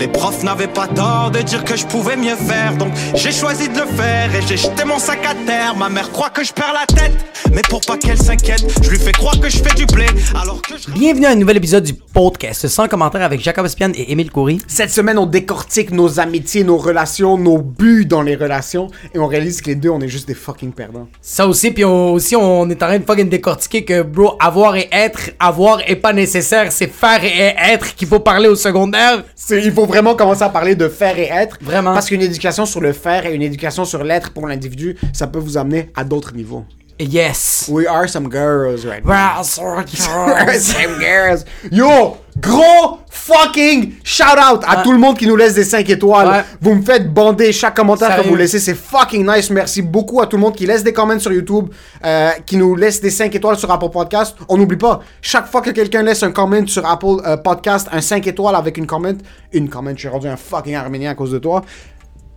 Les profs n'avaient pas tort de dire que je pouvais mieux faire, donc j'ai choisi de le faire et j'ai jeté mon sac à terre. Ma mère croit que je perds la tête, mais pour pas qu'elle s'inquiète, je lui fais croire que je fais du blé, alors que je... Bienvenue à un nouvel épisode du podcast sans commentaire avec Jacob Espian et Émile Coury. Cette semaine, on décortique nos amitiés, nos relations, nos buts dans les relations, et on réalise que les deux, on est juste des fucking perdants. Ça aussi, puis on- aussi on est en train de fucking décortiquer que bro, avoir et être, avoir est pas nécessaire, c'est faire et être qu'il faut parler au secondaire. C'est- Il faut vraiment commencer à parler de faire et être. Vraiment. Parce qu'une éducation sur le faire et une éducation sur l'être pour l'individu, ça peut vous amener à d'autres niveaux. Yes. We are some girls right now. Sort of. some girls. Yo, gros fucking shout out à Ouais. tout le monde qui nous laisse des 5 étoiles. Ouais. Vous me faites bander chaque commentaire que vous laissez, c'est fucking nice. Merci beaucoup à tout le monde qui laisse des comments sur YouTube, euh, qui nous laisse des 5 étoiles sur Apple Podcast. On n'oublie pas, chaque fois que quelqu'un laisse un comment sur Apple euh, Podcast, un 5 étoiles avec une comment, une comment, je suis rendu un fucking arménien à cause de toi.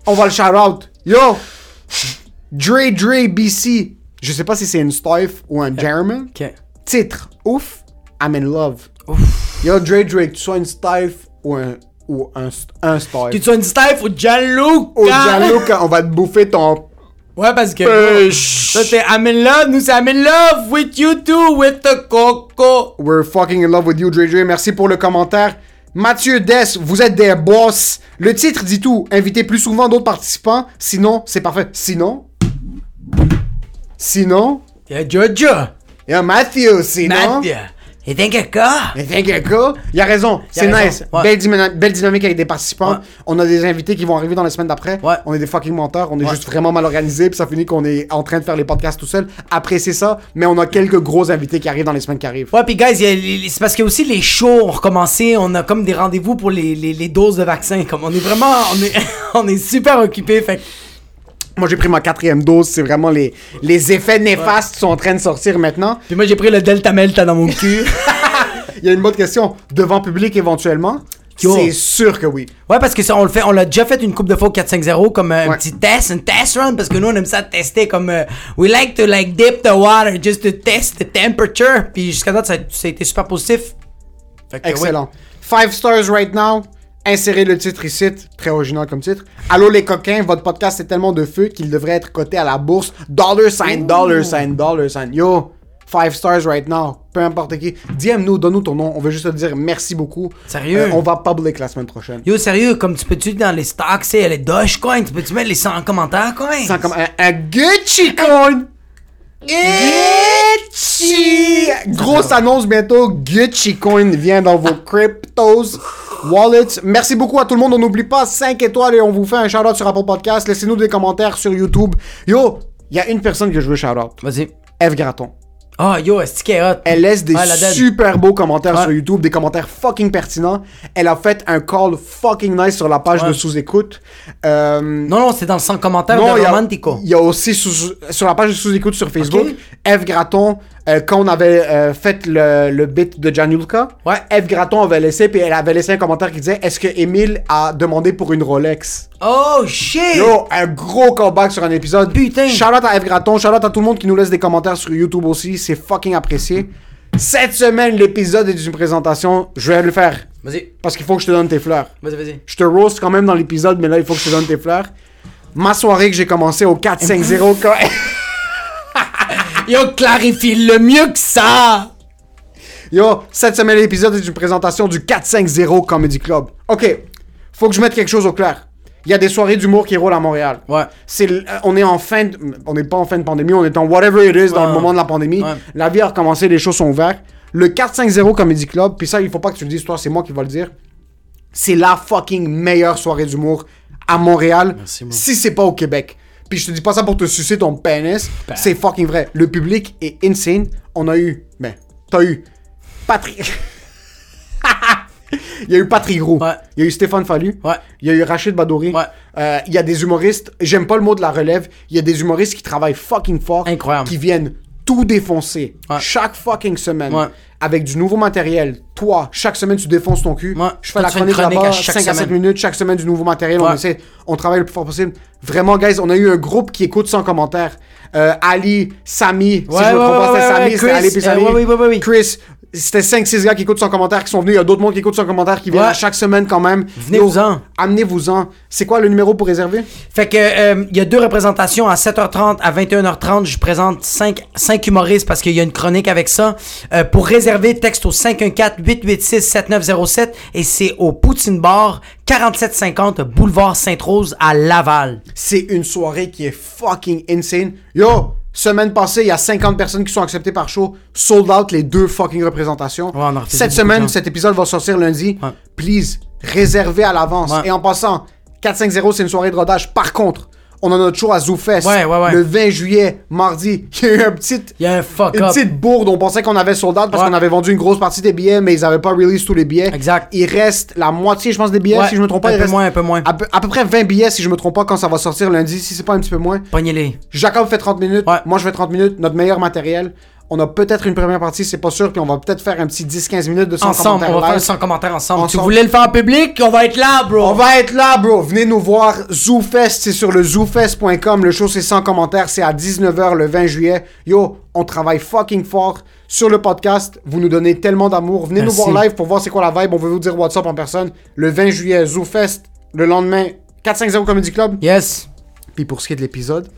On va le shout out. Yo, Dre Dre BC. Je sais pas si c'est une Stife ou un German. Ok. Titre, ouf, I'm in love. Yo, Dre Drake, tu sois une Stife ou un, ou un, un Stife. Que tu sois une Steph ou Gianluca. Oh, Gianluca, on va te bouffer ton Ouais, parce que. Pêche. Ça, c'est I'm in love. Nous, c'est I'm in love with you too, with the coco. We're fucking in love with you, Dre Dre. Merci pour le commentaire. Mathieu Dess, vous êtes des boss. Le titre dit tout. Invitez plus souvent d'autres participants. Sinon, c'est parfait. Sinon? Sinon? Yeah, Jojo. Yo, Matthew, sinon? Et t'es quoi? Mais t'inquiète pas, il a raison, c'est nice. ouais. Belle, dyna- belle dynamique avec des participants. Ouais. On a des invités qui vont arriver dans les semaines d'après. Ouais. On est des fucking menteurs, on est juste vraiment mal organisés, puis ça finit qu'on est en train de faire les podcasts tout seul. Appréciez ça, mais on a quelques gros invités qui arrivent dans les semaines qui arrivent. Ouais, puis guys, y a c'est parce que aussi les shows ont recommencé. On a comme des rendez-vous pour les, les, les doses de vaccins. Comme on est vraiment, on est, on est super occupés. Fait Moi j'ai pris ma quatrième dose, c'est vraiment les, les effets néfastes qui sont en train de sortir maintenant. Puis moi, j'ai pris le Delta Melta dans mon cul. Il y a une bonne question, devant public éventuellement? C'est sûr que oui. ouais, parce que ça, on le fait, on l'a déjà fait une coupe de fois au 4-5-0 comme euh, un Ouais. petit test, un test run, parce que nous, on aime ça tester comme. euh, we like to like dip the water just to test the temperature. Puis jusqu'à date, ça, ça a été super positif. Fait que, Excellent. Five stars right now. Insérez le titre ici. Très original comme titre. Allô les coquins, votre podcast est tellement de feu qu'il devrait être coté à la bourse. Dollar sign, dollar sign, dollar sign. Yo, five stars right now. Peu importe qui. DM-nous, donne-nous ton nom. On veut juste te dire merci beaucoup. Sérieux? Euh, on va public la semaine prochaine. Yo, sérieux, comme tu peux-tu dans les stocks, c'est les Dogecoin, tu peux-tu mettre les 100 commentaires, coin? Sans comme un, un Gucci coin. Gucci! Grosse annonce bientôt. Gucci coin vient dans vos cryptos, wallets. Merci beaucoup à tout le monde. On n'oublie pas 5 étoiles et on vous fait un shout-out sur Apple Podcast. Laissez-nous des commentaires sur YouTube. Yo, il y a une personne que je veux shout-out. Vas-y. F. Graton. Oh, yo, est-ce qu'elle est hot? Elle laisse des dead. super beaux commentaires Ouais. sur YouTube, des commentaires fucking pertinents. Elle a fait un call fucking nice sur la page Ouais. de sous-écoute. Euh, Non, non, c'est dans le 100 commentaires non, de Romantico. Il y a aussi sous- sur la page de sous-écoute sur Facebook, Ok. F. Graton, euh, quand on avait euh, fait le, le bit de Janulka, Ouais. F. Graton avait laissé, puis elle avait laissé un commentaire qui disait Est-ce que Emile a demandé pour une Rolex? Oh, shit! Yo, un gros callback sur un épisode. Putain. Out à F. Graton, out à tout le monde qui nous laisse des commentaires sur YouTube aussi, c'est fucking apprécié. Cette semaine, l'épisode est une présentation, je vais le faire. Vas-y, Parce qu'il faut que je te donne tes fleurs. vas-y, vas-y. Je te roast quand même dans l'épisode, mais là, il faut que je te donne tes fleurs. Ma soirée que j'ai commencé au 4-5-0. quand- Yo, clarifie le mieux que ça! Yo, cette semaine, l'épisode est une présentation du 4-5-0 Comedy Club. Ok, faut que je mette quelque chose au clair. Il y a des soirées d'humour qui roulent à Montréal. Ouais. C'est, euh, on est en fin de, on n'est pas en fin de pandémie, on est en whatever it is dans Ouais. le moment de la pandémie. Ouais. La vie a recommencé, les choses sont ouvertes. Le 4-5-0 Comedy Club, puis ça, il faut pas que tu le dises, toi, c'est moi qui va le dire. C'est la fucking meilleure soirée d'humour à Montréal, Merci, si c'est pas au Québec. Puis je te dis pas ça pour te sucer ton pénis, Ben. c'est fucking vrai. Le public est insane. On a eu, ben, t'as eu Patrick. Il y a eu Patrick Roux. Ouais. Il y a eu Stéphane Fallu. Ouais. Il y a eu Rachid Badouri. Ouais. Euh, il y a des humoristes, j'aime pas le mot de la relève, il y a des humoristes qui travaillent fucking fort. Incroyable. Qui viennent tout défoncer. Ouais. Chaque fucking semaine. Ouais. Avec du nouveau matériel. Toi, chaque semaine, tu défonces ton cul. Ouais. Je fais la chronique chronique là-bas, à chaque 5 à 7 semaine. minutes, chaque semaine du nouveau matériel. On essaie, on travaille le plus fort possible. Vraiment, guys, on a eu un groupe qui écoute sans commentaires. euh, Ali, Samy, si je me trompe pas, Samy, ouais, c'était Ali puis euh, ouais, ouais, ouais, ouais, ouais. Chris, c'était 5-6 gars qui écoutent son commentaire qui sont venus. Il y a d'autres monde qui écoutent son commentaire qui viennent Ouais. à chaque semaine quand même. Venez-vous-en. Amenez-vous-en. C'est quoi le numéro pour réserver? Fait que euh, il y a deux représentations à 7h30 à 21h30. Je présente 5 cinq humoristes parce qu'il y a une chronique avec ça. Euh, pour réserver, texte au 514-886-7907 et c'est au Poutine Bar 4750 Boulevard Sainte-Rose à Laval. C'est une soirée qui est fucking insane. Yo, semaine passée, il y a 50 personnes qui sont acceptées par show. Sold out les deux fucking représentations. Ouais, Cette semaine, cet épisode va sortir lundi. Ouais. Please, réservez à l'avance. Et en passant, 450, c'est une soirée de rodage. Par contre, on a notre show à ZooFest. Ouais, ouais, ouais. Le 20 juillet, mardi. Il y a eu un petit... Il y a un fuck Une up. petite bourde, on pensait qu'on avait sold out parce qu'on avait vendu une grosse partie des billets, mais ils avaient pas release tous les billets. Exact. Il reste la moitié, je pense, des billets, si je me trompe pas. un il peu reste moins, un peu moins. À peu, à peu près 20 billets, si je me trompe pas, quand ça va sortir lundi, si c'est pas un petit peu moins. Pognez-les. Jacob fait 30 minutes, moi je fais 30 minutes, notre meilleur matériel. On a peut-être une première partie, c'est pas sûr, puis on va peut-être faire un petit 10-15 minutes de son Ensemble, commentaire on va faire live. 100 commentaires ensemble. Tu voulais le faire en public? On va être là, bro. On va être là, bro. Venez nous voir. ZooFest, c'est sur le zoofest.com. Le show, c'est sans commentaire. C'est à 19h le 20 juillet. Yo, on travaille fucking fort sur le podcast. Vous nous donnez tellement d'amour. Venez Merci. nous voir live pour voir c'est quoi la vibe. On veut vous dire what's up en personne. Le 20 juillet, ZooFest. Le lendemain, 450 Comedy Club. Yes. Puis pour ce qui est de l'épisode,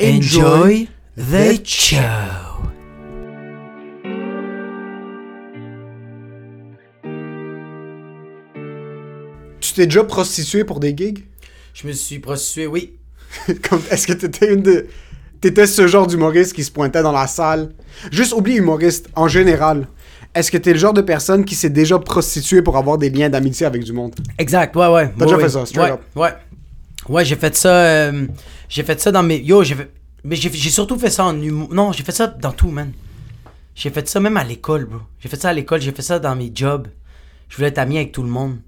Enjoy the show. Tu t'es déjà prostitué pour des gigs? Je me suis prostitué, oui. Est-ce que t'étais une de. T'étais ce genre d'humoriste qui se pointait dans la salle? Juste oublie humoriste, en général. Est-ce que t'es le genre de personne qui s'est déjà prostitué pour avoir des liens d'amitié avec du monde? Exact, ouais, ouais. T'as Ouais, déjà ouais. fait ça, straight ouais, up. Ouais. Ouais, j'ai fait ça. euh, j'ai fait ça dans mes. Yo, j'ai fait. Mais j'ai surtout fait ça en humour. Non, j'ai fait ça dans tout, man. J'ai fait ça même à l'école, bro. J'ai fait ça à l'école, j'ai fait ça dans mes jobs. Je voulais être ami avec tout le monde.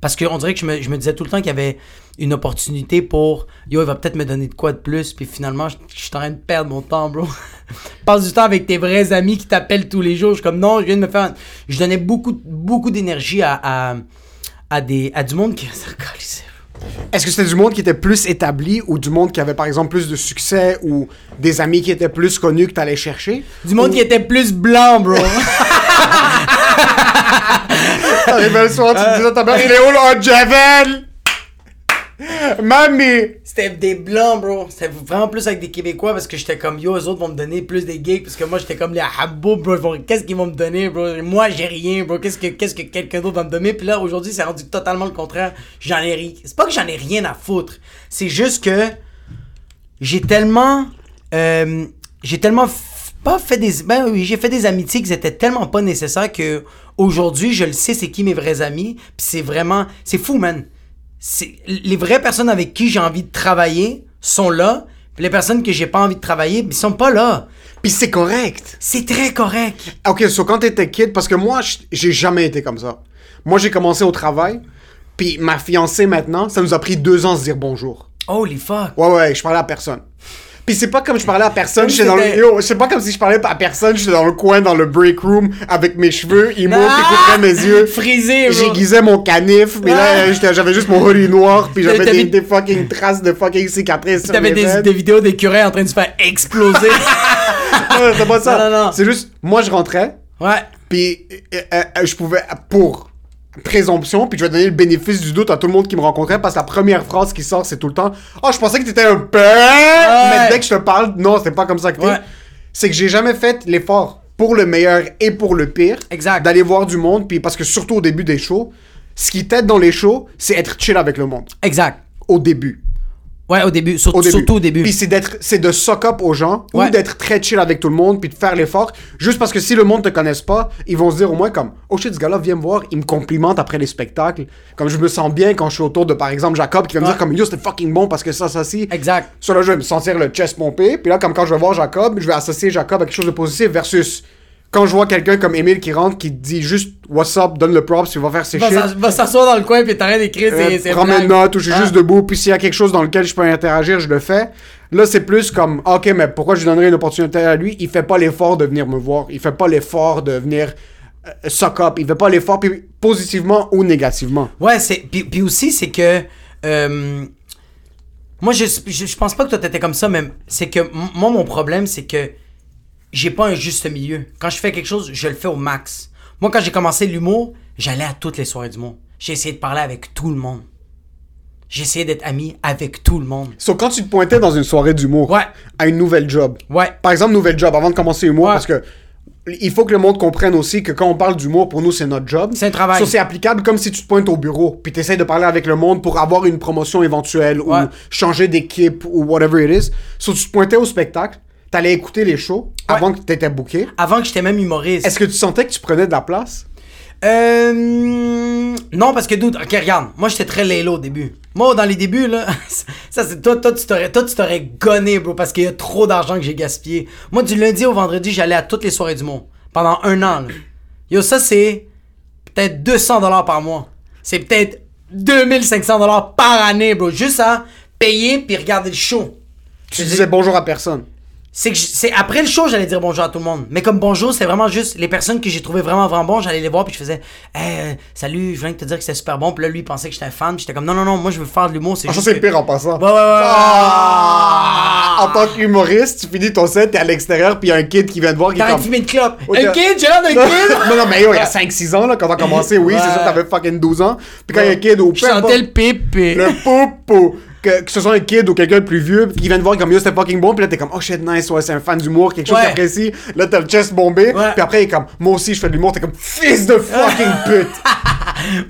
Parce qu'on dirait que je me, je me disais tout le temps qu'il y avait une opportunité pour. Yo, il va peut-être me donner de quoi de plus. Puis finalement, je, je suis en train de perdre mon temps, bro. Passe du temps avec tes vrais amis qui t'appellent tous les jours. Je suis comme non, je viens de me faire. Je donnais beaucoup, beaucoup d'énergie à, à, à, des, à du monde qui. Est-ce que c'était du monde qui était plus établi ou du monde qui avait par exemple plus de succès ou des amis qui étaient plus connus que t'allais chercher? Du monde qui était plus blanc, bro. T'arrivais le soir, tu ta mère, il est où le Javel? Mamie! C'était des blancs, bro. C'était vraiment plus avec des Québécois parce que j'étais comme yo, eux autres vont me donner plus des gigs parce que moi j'étais comme les habbo, bro. Qu'est-ce qu'ils vont me donner, bro? Moi j'ai rien, bro. Qu'est-ce que, qu'est-ce que quelqu'un d'autre va me donner? Puis là aujourd'hui c'est rendu totalement le contraire. J'en ai rien. C'est pas que j'en ai rien à foutre. C'est juste que j'ai tellement. euh, j'ai tellement pas fait des. Ben oui, j'ai fait des amitiés qui étaient tellement pas nécessaires que aujourd'hui je le sais c'est qui mes vrais amis. Puis c'est vraiment. C'est fou, man c'est les vraies personnes avec qui j'ai envie de travailler sont là, puis les personnes que j'ai pas envie de travailler, ils sont pas là. Pis c'est correct. C'est très correct. Ok, so quand t'étais kid, parce que moi, j'ai jamais été comme ça. Moi, j'ai commencé au travail, puis ma fiancée maintenant, ça nous a pris deux ans de se dire bonjour. Holy fuck. Ouais, ouais, je parlais à personne. Puis c'est pas comme je parlais à personne, j'étais dans le... Yo, c'est pas comme si je parlais à personne, j'étais dans le coin, dans le break room, avec mes cheveux, il m'ouvre, Ah! il couvrait mes yeux. Frisé. J'aiguisais mon canif, mais Ah! là, j'étais- j'avais juste mon hoodie noir, puis j'avais des, des fucking traces de fucking cicatrices T'avais des, des vidéos d'écureuils en train de se faire exploser. Non, c'est pas ça. Non, non, non. C'est juste, moi, je rentrais, ouais. Puis euh, euh, euh, je pouvais, pour présomption, puis je vais donner le bénéfice du doute à tout le monde qui me rencontrait, parce que la première phrase qui sort, c'est tout le temps « Oh, je pensais que t'étais un peu... Mais dès que je te parle, non, c'est pas comme ça que t'es. Ouais. C'est que j'ai jamais fait l'effort pour le meilleur et pour le pire. Exact. D'aller voir du monde, puis parce que surtout au début des shows, ce qui t'aide dans les shows, c'est être chill avec le monde. Exact. Au début. Ouais, au début. Sur- Au début. Surtout au début. Puis c'est d'être, c'est de sock up aux gens Ouais. ou d'être très chill avec tout le monde puis de faire l'effort. Juste parce que si le monde te connaisse pas, ils vont se dire au moins comme, oh shit, ce gars-là vient me voir, il me complimente après les spectacles. Comme je me sens bien quand je suis autour de par exemple Jacob qui va me dire comme yo c'était fucking bon parce que ça, ça, si. Exact. Sur là, je vais me sentir le chest pompé. Puis là, comme quand je vais voir Jacob, je vais associer Jacob à quelque chose de positif versus quand je vois quelqu'un comme Emile qui rentre qui dit juste what's up, donne le props, il va faire ses Va shit. Va s'asseoir dans le coin puis t'arrêtes d'écrire Euh, ses, prends mes notes ou je suis Ah. juste debout, puis s'il y a quelque chose dans lequel je peux interagir, je le fais. Là, c'est plus comme, ok, mais pourquoi je donnerais une opportunité à lui? Il fait pas l'effort de venir me voir. Il fait pas l'effort de venir euh, suck up. Il fait pas l'effort, puis positivement ou négativement. Ouais, c'est puis, puis aussi c'est que euh, Moi, je, je, je pense pas que toi t'étais comme ça, mais c'est que moi, mon problème, c'est que j'ai pas un juste milieu. Quand je fais quelque chose, je le fais au max. Moi, quand j'ai commencé l'humour, j'allais à toutes les soirées du monde. J'ai essayé de parler avec tout le monde. J'ai essayé d'être ami avec tout le monde. So, quand tu te pointais dans une soirée d'humour Ouais. à une nouvelle job, Ouais. par exemple, nouvelle job, avant de commencer l'humour, Ouais. parce que il faut que le monde comprenne aussi que quand on parle d'humour, pour nous, c'est notre job. C'est un travail. So, c'est applicable comme si tu te pointes au bureau, puis tu essaies de parler avec le monde pour avoir une promotion éventuelle, Ouais. ou changer d'équipe, ou whatever it is. So, tu te pointais au spectacle, t'allais écouter les shows Ouais. avant que t'étais booké? Avant que j'étais même humoriste. Est-ce que tu sentais que tu prenais de la place? Euh. Non, parce que, dude, ok, regarde. Moi, j'étais très lélo au début. Moi, dans les débuts, là, ça, c'est toi, toi, tu t'aurais, toi, tu t'aurais gonné, bro, parce qu'il y a trop d'argent que j'ai gaspillé. Moi, du lundi au vendredi, j'allais à toutes les soirées du monde. Pendant un an, là. Yo, ça, c'est peut-être 200 dollars par mois. C'est peut-être 2500 dollars par année, bro. Juste à payer puis regarder le show. Tu disais bonjour à personne. C'est que c'est après le show, j'allais dire bonjour à tout le monde. Mais comme bonjour, c'était vraiment juste les personnes que j'ai trouvé vraiment vraiment bon, j'allais les voir puis je faisais hey, euh, salut, je viens de te dire que c'était super bon. Puis là lui il pensait que j'étais un fan, puis j'étais comme non non non, moi je veux faire de l'humour, c'est Ah, ça, juste c'est que- pire en passant. Ouais ouais. Ah! En tant qu'humoriste, tu finis ton set, t'es à l'extérieur, puis il y a un kid qui vient te voir qui comme... de clope. Un t'as- kid, j'ai l'air d'un kid. non, non, mais yo, il y a 5-6 ans, là, quand t'as commencé, oui, c'est sûr, t'avais fucking 12 ans. Puis quand il y a un kid au Je sentais le pipi. le poupou, que, que ce soit un kid ou quelqu'un de plus vieux, qui vient te voir comme yo, c'était fucking bon, puis là, t'es comme, oh shit, nice, ouais, c'est un fan d'humour, quelque chose Ouais. qu'il apprécie. Là, t'as le chest bombé, puis après, il est comme, moi aussi, je fais de l'humour, t'es comme, fils de fucking pute.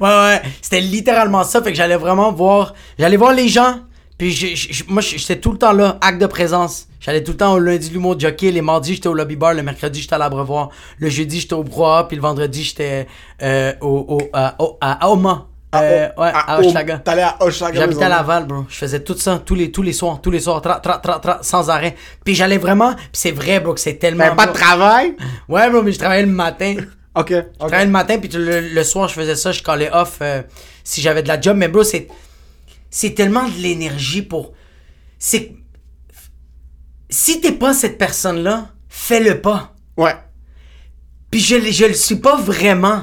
Ouais, ouais. C'était littéralement ça. Fait que j'allais vraiment voir. J'allais voir les gens. Puis je- moi, j'étais tout le temps là, acte de présence. J'allais tout le temps au lundi, l'humour de jockey. Les mardis, j'étais au lobby bar. Le mercredi, j'étais à l'Abreuvoir. Le jeudi, j'étais au Brouhaha. Puis le vendredi, j'étais euh, au, au, à, au- à Aoma. Euh, ouais, à, Hoch- Hochelaga. T'allais à Hochelaga. J'habitais à. Laval, bro. Je faisais tout ça tous les, tous les soirs, tous les soirs, tra, tra, tra, tra, sans arrêt. Puis j'allais vraiment, puis c'est vrai, bro, que c'est tellement. Ben, pas de travail? Ouais, bro, mais je travaillais le matin. Ok, Je travaillais le matin, puis le, le soir, je faisais ça, je collais off euh, si j'avais de la job. Mais bro, c'est, c'est tellement de l'énergie pour. C'est. Si t'es pas cette personne-là, fais-le pas. Ouais. Puis je, je le suis pas vraiment.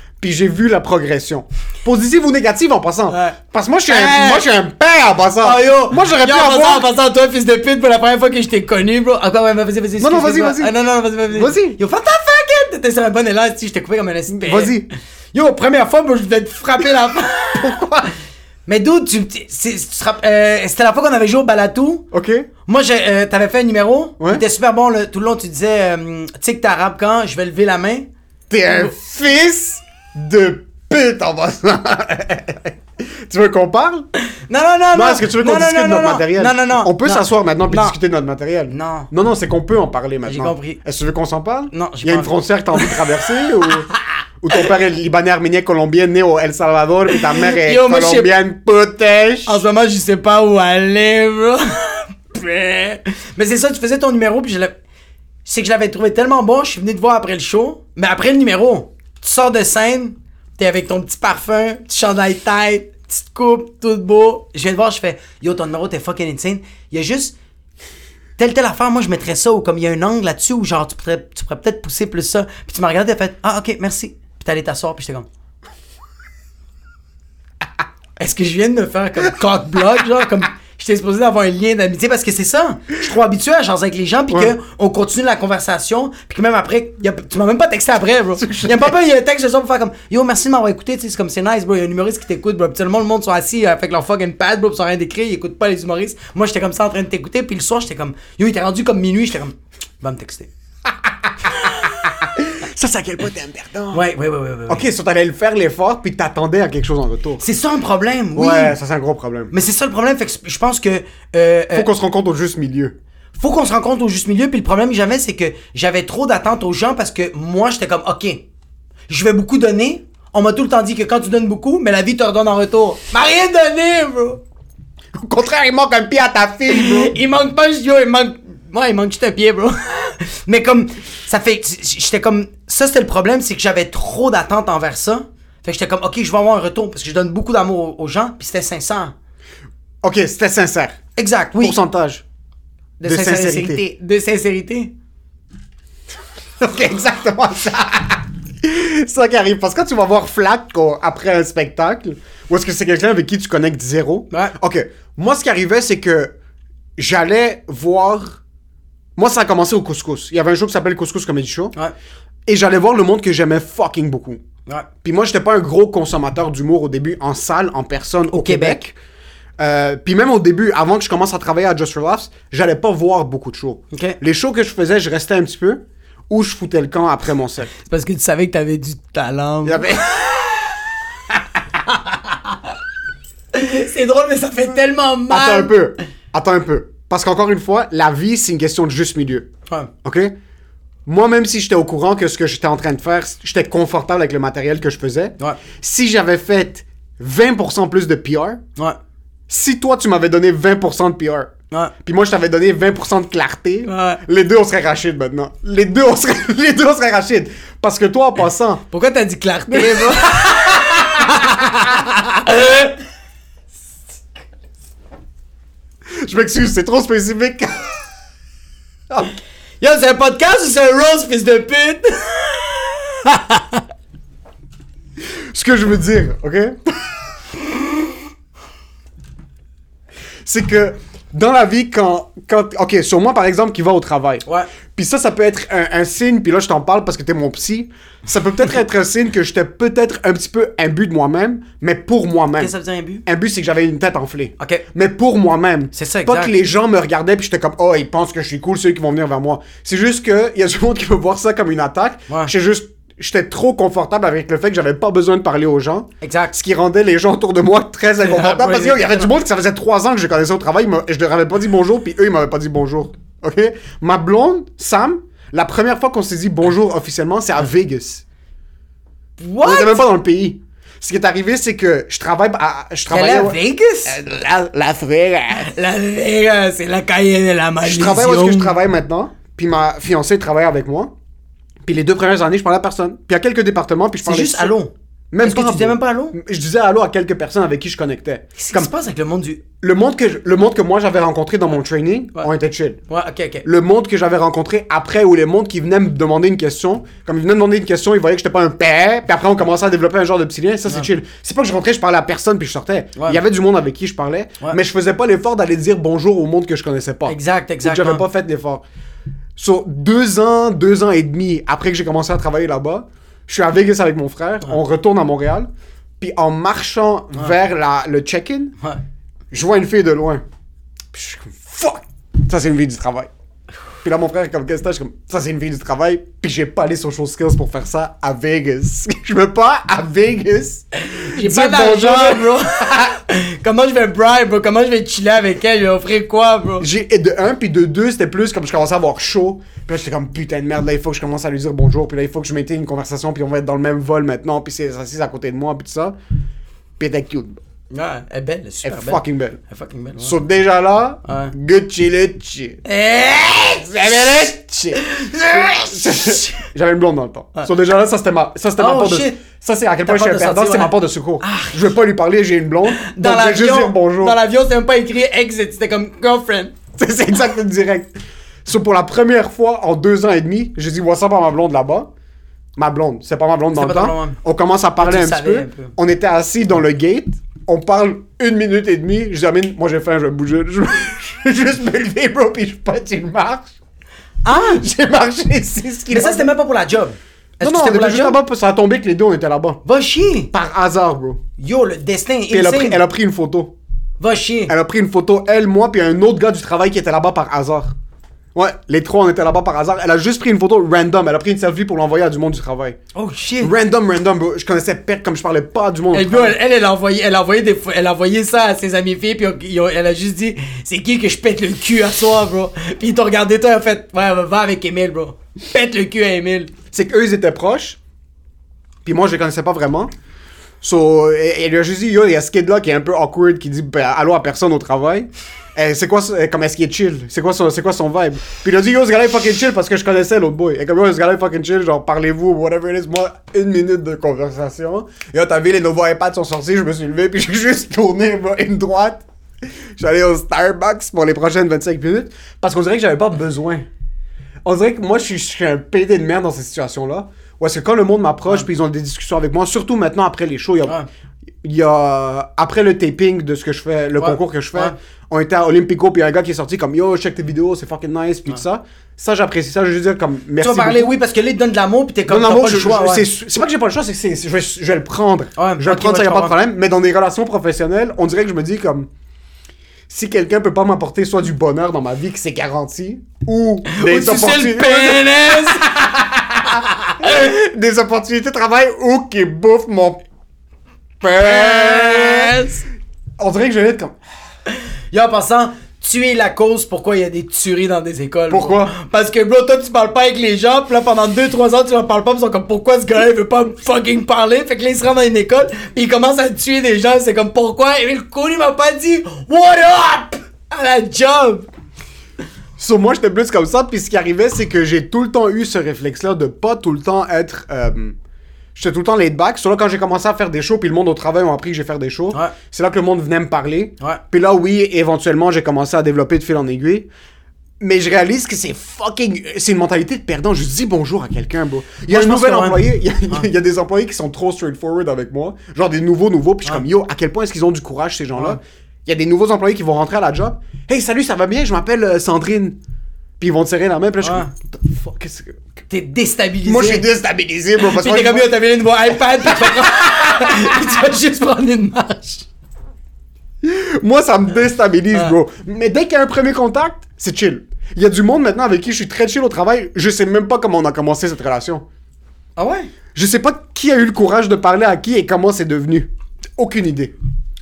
Puis j'ai vu la progression. Positive ou négative en passant. Ouais. Parce que moi, je suis un, Hey. moi, je suis un père en passant. Oh yo! Moi, j'aurais pu en passant, avoir. En passant, toi, fils de pute, pour la première fois que je t'ai connu, bro. Ah, quoi, ouais, vas-y, vas-y. Non, non, vas-y, vas-y. Ah, non, non, vas-y, vas-y. Vas-y. Yo, what the fuck, it? T'étais sur un bon élan, si je t'ai coupé comme un assis Vas-y. Yo, première fois, moi, je voulais te frapper la Pourquoi? Mais d'où tu. c'est- euh, C'était la fois qu'on avait joué au Balatou. Ok. Moi, j'ai, euh, t'avais fait un numéro. Ouais. Il était super bon, le- tout le long, tu disais, euh, tu sais que t'arabes quand, je vais lever la main. T'es un fils? De pute en passant. tu veux qu'on parle? Non, non, non, non. Non, est-ce que tu veux qu'on discute non, de notre non, matériel? Non, non, non. On peut s'asseoir maintenant puis discuter de notre matériel. Non. Non, non, c'est qu'on peut en parler maintenant. compris. Est-ce que tu veux qu'on s'en parle? Non, j'ai Il y a une frontière que t'as envie de traverser ou... ou ton père est libanais, arménien, colombien, né au El Salvador et ta mère est Yo, colombienne, potèche. En ce moment, je sais pas où aller, bro. Mais c'est ça, tu faisais ton numéro, puis je l'ai. C'est que je l'avais trouvé tellement bon, je suis venu te voir après le show. Mais après le numéro, tu sors de scène, t'es avec ton petit parfum, petit chandail tête, petite coupe, tout beau. Je viens te voir, je fais Yo, ton numéro, t'es fucking insane. Il y a juste. Telle, telle affaire, moi je mettrais ça, ou comme il y a un angle là-dessus, où genre tu pourrais, tu pourrais peut-être pousser plus ça. Puis tu m'as regardé, t'as fait Ah, ok, merci. Puis t'es allé t'asseoir, puis j'étais comme. Est-ce que je viens de me faire comme cock block, genre, comme j'étais supposé d'avoir un lien d'amitié parce que c'est ça. Je suis trop habitué à jaser avec les gens puis Ouais. que on continue la conversation puis que même après, y a- tu m'as même pas texté après, bro. Y a pas il y a un texte de pour faire comme yo merci de m'avoir écouté, tu sais, c'est comme c'est nice, bro. Y a un humoriste qui t'écoute, bro. Puis tout le monde, le monde sont assis euh, avec leur fucking pad, bro, ils sont rien d'écrire, ils écoutent pas les humoristes. Moi j'étais comme ça en train de t'écouter puis le soir j'étais comme yo, il était rendu comme minuit, j'étais comme va me texter. Ça, c'est à quel point t'es un perdant. Ouais, ouais, ouais, ouais. ouais. Ok, so t'allais le faire l'effort puis t'attendais à quelque chose en retour. C'est ça un problème, oui. Ouais, ça c'est un gros problème. Mais c'est ça le problème, fait que je pense que euh, euh, Faut qu'on se rencontre au juste milieu. faut qu'on se rencontre au juste milieu. Puis le problème que j'avais, c'est que j'avais trop d'attentes aux gens parce que moi, j'étais comme, OK, je vais beaucoup donner. On m'a tout le temps dit que quand tu donnes beaucoup, mais la vie te redonne en retour. M'a rien donné, bro. Au contraire, il manque un pied à ta fille, bro. il manque pas yo, il manque. Ouais, il manque juste un pied, bro. Mais comme, ça fait. J'étais comme. Ça, c'était le problème, c'est que j'avais trop d'attentes envers ça. Fait que j'étais comme, ok, je vais avoir un retour parce que je donne beaucoup d'amour aux, gens, puis c'était sincère. Ok, c'était sincère. Exact, oui. Pourcentage. De, de sincérité. sincérité. De sincérité. Ok, exactement ça. C'est ça qui arrive. Parce que quand tu vas voir Flack quoi, après un spectacle, ou est-ce que c'est quelqu'un avec qui tu connectes zéro? Ouais. Ok. Moi, ce qui arrivait, c'est que j'allais voir. Moi, ça a commencé au Couscous. Il y avait un show qui s'appelle Couscous Comedy Show. Ouais. Et j'allais voir le monde que j'aimais fucking beaucoup. Ouais. Puis moi, j'étais pas un gros consommateur d'humour au début, en salle, en personne, au, Au Québec. Québec. Euh, puis même au début, avant que je commence à travailler à Just for Laughs, j'allais pas voir beaucoup de shows. Les shows que je faisais, je restais un petit peu, ou je foutais le camp après mon set. C'est parce que tu savais que t'avais du talent. C'est drôle, mais ça fait tellement mal. Attends un peu. Attends un peu. Parce qu'encore une fois, la vie, c'est une question de juste milieu. Ouais. OK? Moi, même si j'étais au courant que ce que j'étais en train de faire, j'étais confortable avec le matériel que je faisais. Ouais. Si j'avais fait 20% plus de PR, Ouais. si toi, tu m'avais donné 20% de PR, Ouais. puis moi, je t'avais donné 20% de clarté, Ouais. les deux, on serait Rachid maintenant. Les deux, on serait, les deux, on serait Rachid. Parce que toi, en passant, Pourquoi t'as dit clarté, bro? Je m'excuse, c'est trop spécifique. Yo, c'est un podcast ou c'est un rose, fils de pute? Ce que je veux dire, ok? c'est que dans la vie, quand, quand. Ok, sur moi par exemple, qui va au travail. Ouais. Puis ça, ça peut être un, un signe, puis là je t'en parle parce que t'es mon psy. Ça peut peut-être être un signe que j'étais peut-être un petit peu imbu de moi-même, mais pour moi-même. Qu'est-ce que ça veut dire? Un but, c'est que j'avais une tête enflée. Ok. Mais pour moi-même. C'est ça, Pas exact. que les gens me regardaient puis j'étais comme, oh, ils pensent que je suis cool, ceux qui vont venir vers moi. C'est juste que y a du monde qui veut voir ça comme une attaque. Ouais. J'étais juste, j'étais trop confortable avec le fait que j'avais pas besoin de parler aux gens. Exact. Ce qui rendait les gens autour de moi très inconfortables. Parce qu'il y avait du monde que ça faisait trois ans que je connaissais au travail, je leur avais pas dit bonjour, puis eux, ils m'avaient pas dit bonjour. Ok? Ma blonde, Sam, la première fois qu'on s'est dit bonjour officiellement, c'est à Vegas. On était What? même pas dans le pays. Ce qui est arrivé, c'est que je travaille à, je T'es allé travaillais à Vegas? la, la Vegas. La Vegas, c'est la cahier de la Je malédiction. travaille où est-ce que je travaille maintenant, puis ma fiancée travaille avec moi. Puis les deux premières années, je parlais à personne. Puis à quelques départements, puis je C'est parlais juste seul. allô. Même Est-ce que tu disais même pas allô? Je disais allô à quelques personnes avec qui je connectais. Qu'est-ce qui se passe avec le monde du. le monde que je- le monde que moi j'avais rencontré dans mon training, Ouais. on était chill. Ouais, ok, ok. Le monde que j'avais rencontré après ou les mondes qui venaient me demander une question, comme ils venaient me demander une question, ils voyaient que j'étais pas un père, puis après on commençait à développer un genre de petit lien, ça c'est Ouais. chill. C'est pas que je rentrais, je parlais à personne puis je sortais. Ouais. Il y avait du monde avec qui je parlais, mais je faisais pas l'effort d'aller dire bonjour au monde que je connaissais pas. Exact, exact. J'avais pas fait l'effort. Sur deux ans, deux ans et demi après que j'ai commencé à travailler là-bas, je suis à Vegas avec mon frère, on retourne à Montréal, puis en marchant vers la, le check-in, Ouais. je vois une fille de loin. Puis je suis comme, fuck! Ça, c'est une fille du travail. Puis là, mon frère est comme, qu'est-ce que comme, ça, c'est une fille du travail. Puis j'ai pas les social skills pour faire ça à Vegas. je veux pas à Vegas. J'ai pas d'argent, bro. Comment je vais bribe, bro? Comment je vais chiller avec elle? Je vais offrir quoi, bro? J'ai, de un, puis de deux, c'était plus comme je commençais à avoir chaud. Puis là, j'étais comme, putain de merde, là, il faut que je commence à lui dire bonjour. Puis là, il faut que je maintienne une conversation, puis on va être dans le même vol maintenant. Puis c'est assise à côté de moi, puis tout ça. Puis elle était cute. Ouais, elle est belle, elle est Elle super est belle. fucking belle. Elle est fucking belle. ouais. So, déjà là, Ouais. Gucci. Eh! J'avais une blonde dans le temps. So, déjà là, ça c'était ma, ça c'était ma Oh, part de, shit. ça c'est à quel point je suis un perdant, c'est ma ouais. part de secours. Je vais pas lui parler, j'ai une blonde. Dans donc je vais juste l'avion, dire bonjour. dans l'avion, c'était même pas écrit exit, c'était comme girlfriend. C'est c'est exactement direct. So, pour la première fois en deux ans et demi, j'ai dit what's up à ma blonde là-bas. Ma blonde, c'est pas ma blonde dans C'est le temps. On commence à parler Tu un petit peu. On était assis dans le gate. On parle une minute et demie. Je dis, Amine, moi j'ai faim, je vais bouger. Je vais juste me lever, bro, puis je pote une marche. Ah! J'ai marché 6 Mais ça, c'était même pas pour la job. Non, non, on était juste là-bas, ça a tombé que les deux, on était là-bas. Va chier! Par hasard, bro. Yo, le destin Puis elle a, pris, insane. elle a pris une photo. Va chier. Elle a pris une photo, elle, moi, puis un autre gars du travail qui était là-bas par hasard. Ouais, les trois, on était là-bas par hasard. Elle a juste pris une photo random. Elle a pris une selfie pour l'envoyer à du monde du travail. Oh shit. Random, random, bro. Je connaissais père comme je parlais pas du monde. Elle, du travail. elle, elle, elle a envoyé, elle a envoyé des, elle a envoyé ça à ses amis filles, puis ont- elle a juste dit, c'est qui que je pète le cul à soir, bro? Puis ils t'ont regardé toi, elle a fait, ouais, va avec Emile, bro. Pète le cul à Emile. C'est qu'eux, ils étaient proches. Puis moi, je les connaissais pas vraiment. So, lui a juste dit, yo, il y a ce kid-là qui est un peu awkward, qui dit ben, allô à personne au travail. Eh, c'est quoi, ça- comme est-ce qu'il est chill? C'est quoi, son, c'est quoi son vibe? Puis il a dit, yo, ce gars-là est fucking chill parce que je connaissais l'autre boy. Et comme, yo, ce gars-là est fucking chill, genre, parlez-vous, whatever it is. Moi, une minute de conversation. Et là, t'as vu, les nouveaux iPads sont sortis, je me suis levé, puis j'ai juste tourné, bro, une droite. Allé au Starbucks pour les prochaines 25 minutes parce qu'on dirait que j'avais pas besoin. On dirait que moi, je suis, je suis un pédé de merde dans ces situations-là. Ou est-ce que quand le monde m'approche, puis ils ont des discussions avec moi, surtout maintenant après les shows, il y a. il y a- après le taping de ce que je fais, le Ouais. concours que je fais, Ouais. on était à Olympico, puis il y a un gars qui est sorti comme Yo, check tes vidéos, c'est fucking nice, puis tout ça. Ça, j'apprécie ça. Je veux juste dire, comme, Tu merci. vas parler, beaucoup. oui, parce que là, il te donne de l'amour, puis t'es comme. Non, t'as non, pas je- le choix, je- ouais. c'est c'est pas que j'ai pas le choix, c'est que c'est- je, vais, je vais le prendre. Ouais, je vais le prendre, ça ouais, y a pas de problème. Mais dans des relations professionnelles, on dirait que je me dis comme. Si quelqu'un peut pas m'apporter soit du bonheur dans ma vie, que c'est garanti, ou des, Ou tu le opportunités, pénis! des opportunités de travail, ou qui bouffe mon On dirait que je vais être comme. Yo, en passant, tu es la cause pourquoi il y a des tueries dans des écoles. bro. Pourquoi? Parce que, bro, toi, tu parles pas avec les gens, pis là, pendant 2-3 ans, tu leur parles pas, pis ils sont comme, pourquoi ce gars-là, il veut pas me fucking parler? Fait que là, il se rend dans une école, pis il commence à tuer des gens, c'est comme, pourquoi? Et le cool, il m'a pas dit, what up? À la job! Sur moi, j'étais plus comme ça, puis ce qui arrivait, c'est que j'ai tout le temps eu ce réflexe-là de pas tout le temps être. euh, J'étais tout le temps laid back. Sur là, quand j'ai commencé à faire des shows, puis le monde au travail m'a appris que j'ai faire des shows, Ouais. c'est là que le monde venait me parler. Ouais. Puis là, oui, éventuellement, j'ai commencé à développer de fil en aiguille. Mais je réalise que c'est fucking. C'est une mentalité de perdant. Je dis bonjour à quelqu'un, bro. Il y a Moi, un nouvel employé. Il y, a, il y a des employés qui sont trop straightforward avec moi. Genre des nouveaux, nouveaux. Puis je suis comme, yo, à quel point est-ce qu'ils ont du courage, ces gens-là? Il y a des nouveaux employés qui vont rentrer à la job. Hey, salut, ça va bien? Je m'appelle euh, Sandrine. Puis ils vont te serrer la main. Puis là, je suis qu'est-ce que. T'es déstabilisé. Moi, je suis déstabilisé, bro. Parce que t'es moi, comme, yo, vu le nouveau iPad, pis tu vas juste prendre une marche. Moi, ça me déstabilise, Ah. bro. Mais dès qu'il y a un premier contact, c'est chill. Il y a du monde maintenant avec qui je suis très chill au travail. Je sais même pas comment on a commencé cette relation. Ah ouais? Je sais pas qui a eu le courage de parler à qui et comment c'est devenu. Aucune idée.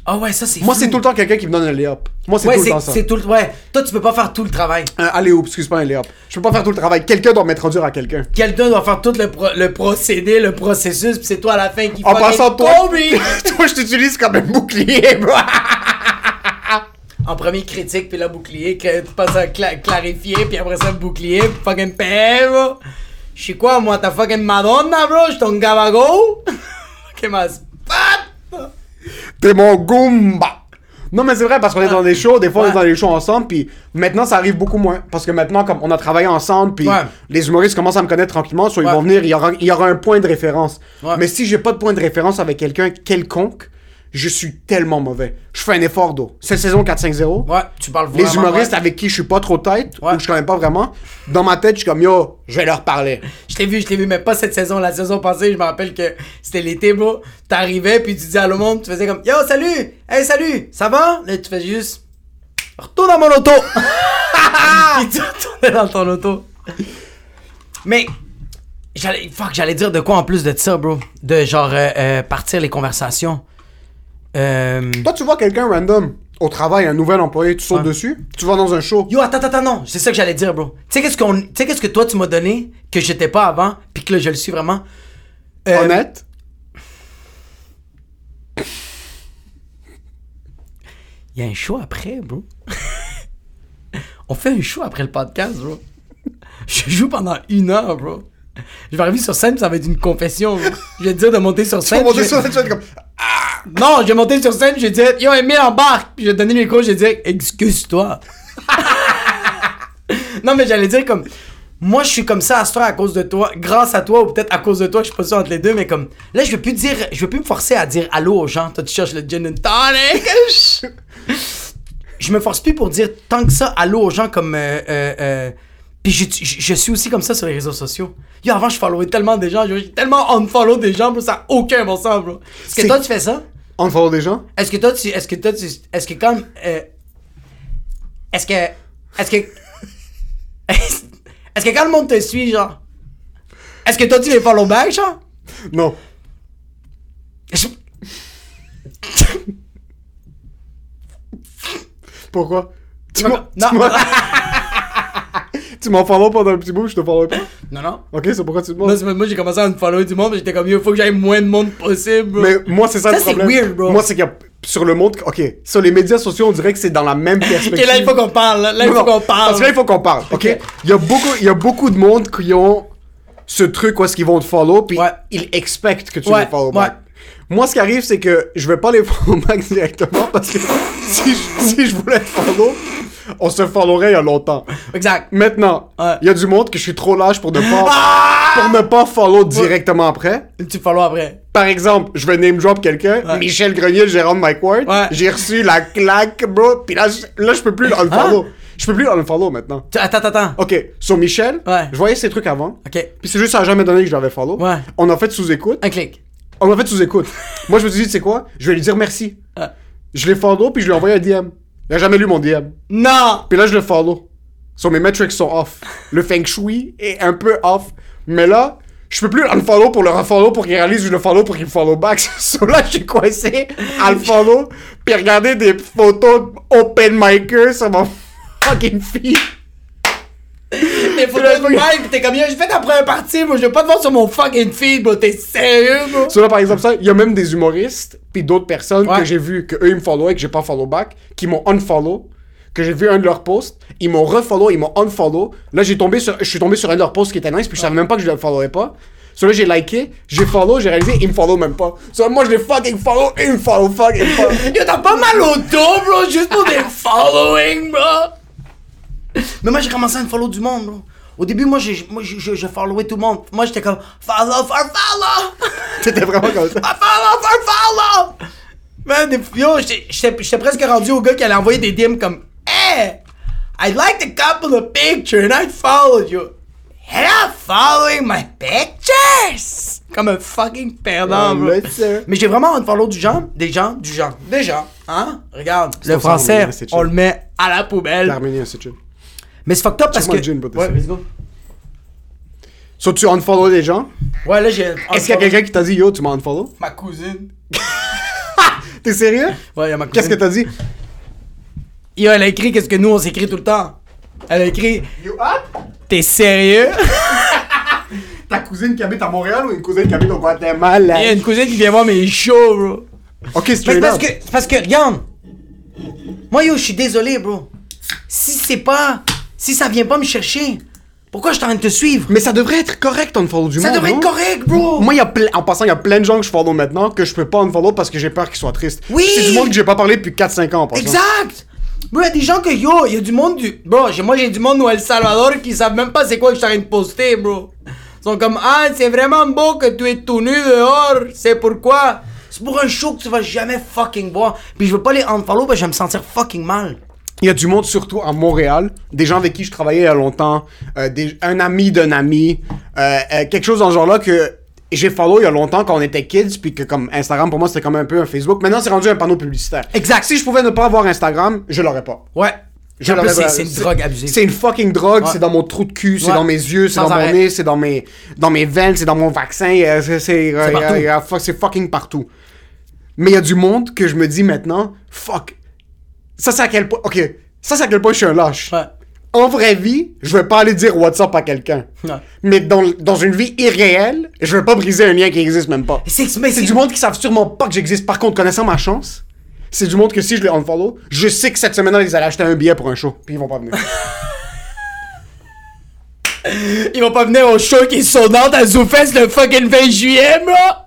Ah ouais, ça c'est Moi, c'est tout le temps quelqu'un qui me donne un lay-up. Moi, c'est Ouais, tout le temps ça. c'est tout le... Ouais, toi, tu peux pas faire tout le travail. Un allez hop excuse pas un lay-up. Je peux pas faire tout le travail. Quelqu'un doit m'être rendu à quelqu'un. Quelqu'un doit faire tout le, pro- le procédé, le processus, pis c'est toi à la fin qui En fucking passant, toi, Kobe! toi, je t'utilise comme un bouclier, bro. en premier critique, puis là bouclier, que tu passes à cla- clarifier, puis après ça bouclier, puis fucking paix, bro. Je suis quoi, moi, ta fucking Madonna, bro? Je suis ton gabago? ma spot! T'es mon Goomba. Non, mais c'est vrai, parce qu'on est dans des shows, des fois on est dans des shows ensemble, puis maintenant ça arrive beaucoup moins. Parce que maintenant, comme on a travaillé ensemble, puis Ouais. les humoristes commencent à me connaître tranquillement, soit ils Ouais. vont venir, il y aura, il y aura un point de référence. Ouais. Mais si j'ai pas de point de référence avec quelqu'un quelconque, je suis tellement mauvais. Je fais un effort d'eau. Cette saison 4-5-0. Ouais, tu parles Les vraiment. humoristes ouais. avec qui je suis pas trop tête, Ouais. ou je connais pas vraiment, dans ma tête, je suis comme yo, je vais leur parler. Je t'ai vu, je t'ai vu, mais pas cette saison. La saison passée, je me rappelle que c'était l'été, bro. T'arrivais, puis tu disais à le monde, tu faisais comme Yo, salut! Hey, salut! Ça va? Là, tu fais juste. Retourne dans mon auto! puis tu retournais dans ton auto. Mais. J'allais, fuck, j'allais dire de quoi en plus de ça, bro? De genre euh, euh, partir les conversations. Euh... Toi, tu vois quelqu'un random au travail, un nouvel employé, tu sautes dessus, tu vas dans un show. Yo, attends, attends, non, c'est ça que j'allais dire, bro. Tu sais qu'est-ce qu'on, tu sais qu'est-ce que toi tu m'as donné que j'étais pas avant, puis que là je le suis vraiment? Euh, Honnête. Il y a un show après, bro. On fait un show après le podcast, bro. Je joue pendant une heure, bro. Je vais arriver sur scène, ça va être une confession. bro. Je vais te dire de monter sur Tu scène. vas monter sur scène, tu vas être comme. Non, je vais monter sur scène, je vais dire Yo, Emile, embarque. Puis te donner le micro, je vais dire Excuse-toi. non, mais j'allais dire comme. Moi, je suis comme ça à ce à cause de toi, grâce à toi, ou peut-être à cause de toi, je suis pas sûr entre les deux, mais comme. Là, je veux plus dire. Je veux plus me forcer à dire allô aux gens. Toi, tu cherches le gin and tonic. je me force plus pour dire tant que ça allô aux gens comme. Euh, euh, euh, puis je, je, je suis aussi comme ça sur les réseaux sociaux. Yo, avant, je followais tellement des gens, j'ai tellement unfollow des gens, bro, ça a aucun bon sens, bro. Est-ce que toi, tu fais ça? On follow des gens? Est-ce que toi, tu. Est-ce que toi, tu. Est-ce que comme. euh, est-ce que. Est-ce que. Est-ce que quand le monde te suit, genre. Est-ce que toi, tu les follow back, genre? Non. Je- Pourquoi? Tu non. tu m'en follow pendant un petit bout, je te follow pas. Non, non. Ok, c'est pourquoi tu te demandes. c'est- moi, j'ai commencé à me follow du monde, mais j'étais comme, il faut que j'aille moins de monde possible, bro. Mais moi, c'est ça, Ça, le c'est problème. weird, bro. Moi, c'est qu'il y a sur le monde. Ok, sur les médias sociaux, on dirait que c'est dans la même perspective. Ok, là, il faut qu'on parle. Là, il faut qu'on parle. Parce que là, il faut qu'on parle. Ok? Il y a beaucoup, il y a beaucoup de monde qui ont ce truc où est-ce qu'ils vont te follow, puis Ouais. ils expectent que tu Ouais, les follow ouais. Moi, ce qui arrive, c'est que je vais pas les follow back directement parce que si je, si je voulais te follow, on se followerait il y a longtemps. Exact. Maintenant, il Ouais. y a du monde que je suis trop lâche pour ne pas, Ah! pour ne pas follow directement après. Tu follow après. Par exemple, je vais name drop quelqu'un, Ouais. Michel Grenier, le gérant de Mike Ward. Ouais. J'ai reçu la claque, bro. Puis là, je- là, je peux plus le unfollow. Je peux plus le unfollow maintenant. Attends, attends, attends. Ok, sur Michel, Ouais. je voyais ses trucs avant. Ok. Puis c'est juste ça jamais donné que je l'avais follow. Ouais. On a fait sous-écoute. Un clic. On a fait sous-écoute. Moi, je me suis dit, tu sais quoi? Je vais lui dire merci. Je l'ai follow, puis je lui ai envoyé un DM. Il a jamais lu mon DM. Non! Puis là, je le follow. So, mes metrics sont off. Le feng shui est un peu off. Mais là, je peux plus le unfollow pour le refollow pour qu'il réalise je le follow pour qu'il me follow back. so là, je suis coincé à le follow. Puis regarder des photos open micer sur mon fucking feed. Des photos de Mike, pis t'es comme, j'ai fait ta première partie, moi, je vais pas te voir sur mon fucking feed, bro. T'es sérieux, bro? So là, par exemple, ça, il y a même des humoristes, puis d'autres personnes Ouais. que j'ai vu, que eux, ils me follow et que j'ai pas follow back, qui m'ont unfollow, que j'ai vu un de leurs posts, ils m'ont refollow, ils m'ont unfollow. Là, j'ai tombé sur, je suis tombé sur un de leurs posts qui était nice, puis je savais même pas que je le followais pas. So là, j'ai liké, j'ai follow, j'ai réalisé, ils me follow même pas. So moi, je les fucking follow, ils me follow, fucking follow. Yo, t'as pas mal au dos, bro, juste pour des following, bro. Mais moi, j'ai commencé à me follow du monde, bro. Au début, moi, j'ai, moi, je, je, followais tout le monde. Moi, j'étais comme, follow for follow! T'étais vraiment comme ça. follow for follow! Man, des, yo, j'étais- presque rendu au gars qui allait envoyer des DMs comme, hey, I'd like to couple a picture and I followed you. And I'm following my pictures! Comme un fucking perdant, bro. Let's sir. Mais j'ai vraiment unfollow du genre, des gens, du genre, des gens, hein? Regarde, le ça, français, on le met à la poubelle. L'Arménien, c'est chill. Mais c'est fucked up parce que. ouais, let's go. So tu unfollow des gens? Ouais, là, j'ai. Est-ce qu'il y a quelqu'un qui t'a dit, yo, tu m'as unfollow? Ma cousine. T'es sérieux? Ouais, il y a ma cousine. Qu'est-ce que t'as dit? Yo, elle a écrit qu'est-ce que nous on s'écrit tout le temps. Elle a écrit You up? T'es sérieux? Ta cousine qui habite à Montréal ou une cousine qui habite au Guatemala? Il y a une cousine qui vient voir mes shows, bro. Ok, straight parce up. que, parce que, regarde. Moi, yo, je suis désolé, bro. Si c'est pas. Si ça vient pas me chercher, pourquoi je suis en train de te suivre? Mais ça devrait être correct, unfollow du Ça monde, devrait non? être correct, bro. Moi, y a en passant, il y a plein de gens que je follow maintenant que je peux pas unfollow parce que j'ai peur qu'ils soient tristes. Oui! C'est du monde que j'ai pas parlé depuis 4-5 ans passant. Exact! Bro, y'a des gens que yo, y'a du monde du. Bro, moi j'ai du monde au El Salvador qui savent même pas c'est quoi que je suis en train de poster, bro. Ils sont comme, ah, c'est vraiment beau que tu es tout nu dehors, c'est pourquoi? C'est pour un show que tu vas jamais fucking voir. Puis je veux pas les unfollow parce que je vais me sentir fucking mal. Il y a du monde surtout à Montréal, des gens avec qui je travaillais il y a longtemps, euh, des- un ami d'un ami, euh, euh, quelque chose dans ce genre-là que j'ai follow il y a longtemps quand on était kids, puis que comme Instagram pour moi c'était comme un peu un Facebook. Maintenant c'est rendu un panneau publicitaire. Exact. Si je pouvais ne pas avoir Instagram, je l'aurais pas. Ouais. Je l'aurais pas. c'est une drogue abusée. C'est une fucking drogue, Ouais. c'est dans mon trou de cul, c'est Ouais. dans mes yeux, c'est dans mon nez, c'est dans mes, dans mes veines, c'est dans mon vaccin, c'est fucking partout. Mais il y a du monde que je me dis maintenant, fuck. Ça c'est à quel point, ok, ça c'est à quel point je suis un lâche. Ouais. En vraie vie, je vais pas aller dire WhatsApp à quelqu'un. Ouais. Mais dans, dans une vie irréelle, je vais pas briser un lien qui existe même pas. C'est du monde qui savent sûrement pas que j'existe. Par contre, connaissant ma chance, c'est du monde que si je les unfollow, je sais que cette semaine-là, ils allaient acheter un billet pour un show. Puis ils vont pas venir. Ils vont pas venir au show qui est out à ZooFest le fucking 20 juillet, bro!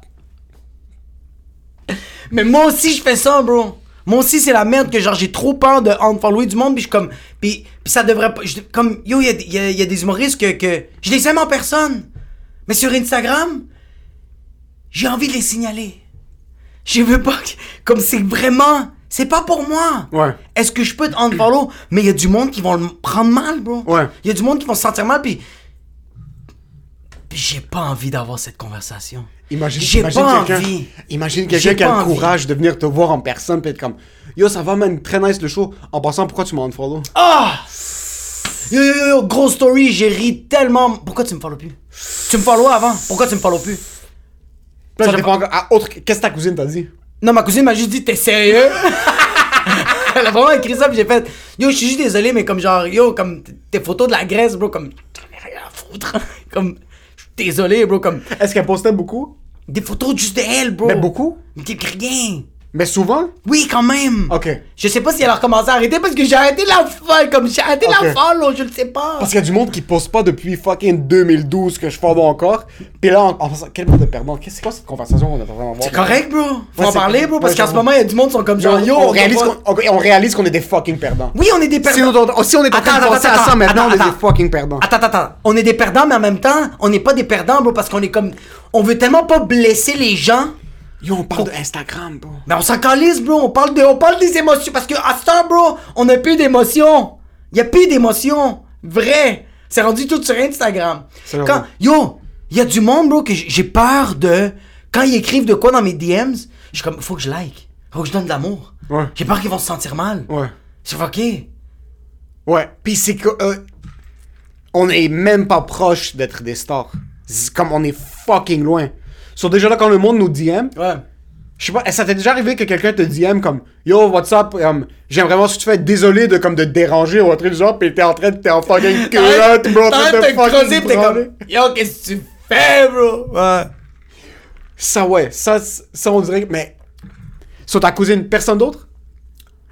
Mais moi aussi, je fais ça, bro. Moi aussi, c'est la merde que genre j'ai trop peur de unfollower du monde, puis je comme. Puis, puis ça devrait pas. je- comme, yo, il y a, y a- y a des humoristes que, que. Je les aime en personne. Mais sur Instagram, j'ai envie de les signaler. Je veux pas. Comme c'est vraiment. C'est pas pour moi. Ouais. Est-ce que je peux te unfollow? Mais il y a du monde qui vont le prendre mal, bro. Ouais. Il y a du monde qui vont se sentir mal, puis. J'ai pas envie d'avoir cette conversation. Imagine, J'ai imagine pas quelqu'un, envie. imagine quelqu'un qui a le envie. courage de venir te voir en personne puis être comme Yo, ça va, man, très nice le show. En passant, pourquoi tu m'as unfollow? Ah! Yo, yo, yo, yo, grosse story, j'ai ri tellement. Pourquoi tu me follow plus? Tu me follow avant? Pourquoi tu me follow plus? Ça dépend encore- à autre... Qu'est-ce que ta cousine t'a dit? Non, ma cousine m'a juste dit, t'es sérieux? Elle a vraiment écrit ça, puis j'ai fait Yo, je suis juste désolé, mais comme genre, yo, comme tes photos de la Grèce, bro, comme. J'en ai rien à foutre. comme. Désolé, bro, comme. Est-ce qu'elle postait beaucoup? Des photos juste de elle, bro. Mais beaucoup? Mais rien. Mais souvent? Oui, quand même. Ok. Je sais pas si elle a recommencé à arrêter parce que j'ai arrêté la folle, comme j'ai arrêté la Ok. follow, je le sais pas. Parce qu'il y a du monde qui poste pas depuis fucking 2012 que je follow encore. Puis là, en, quel monde de perdant. Qu'est-ce c'est quoi cette conversation qu'on est en train d'avoir? C'est correct, bro. Faut Ouais, en parler, bro, parce Ouais, qu'en ce moment, il y a du monde qui sont comme genre, yo, on, on réalise qu'on, on est des fucking perdants. Oui, on est des perdants. Si on, est- si on est en train de penser à ça attends, maintenant, on est attends, des fucking perdants. Attends, attends, attends. On est des perdants, mais en même temps, on n'est pas des perdants, bro, parce qu'on est comme. On veut tellement pas blesser les gens, Yo, on parle de Instagram, bro. mais on s'en calisse, bro. On parle, de, on parle des émotions, parce que à ce temps, bro, on a plus d'émotions. Y a plus d'émotions. Vrai. C'est rendu tout sur Instagram. Quand, yo, y a du monde, bro, que j'ai peur de. Quand ils écrivent de quoi dans mes DMs, je suis comme, faut que je like. Faut que je donne de l'amour. Ouais. J'ai peur qu'ils vont se sentir mal. Ouais. C'est fucké. Ouais. Puis c'est que. euh, on est même pas proche d'être des stars. Comme on est fucking loin. Sur déjà là, quand le monde nous DM, Ouais. je sais pas, ça t'est déjà arrivé que quelqu'un te DM comme Yo, what's up? Um, J'aime vraiment si tu fais désolé de comme de te déranger ou un truc du genre, pis t'es en train de t'es en fucking culotte, bro, en train de fucking pis t'es comme, yo, qu'est-ce que tu fais, bro? Ouais. Ça, ouais, ça, ça, on dirait que. Mais. Sur ta cousine, personne d'autre?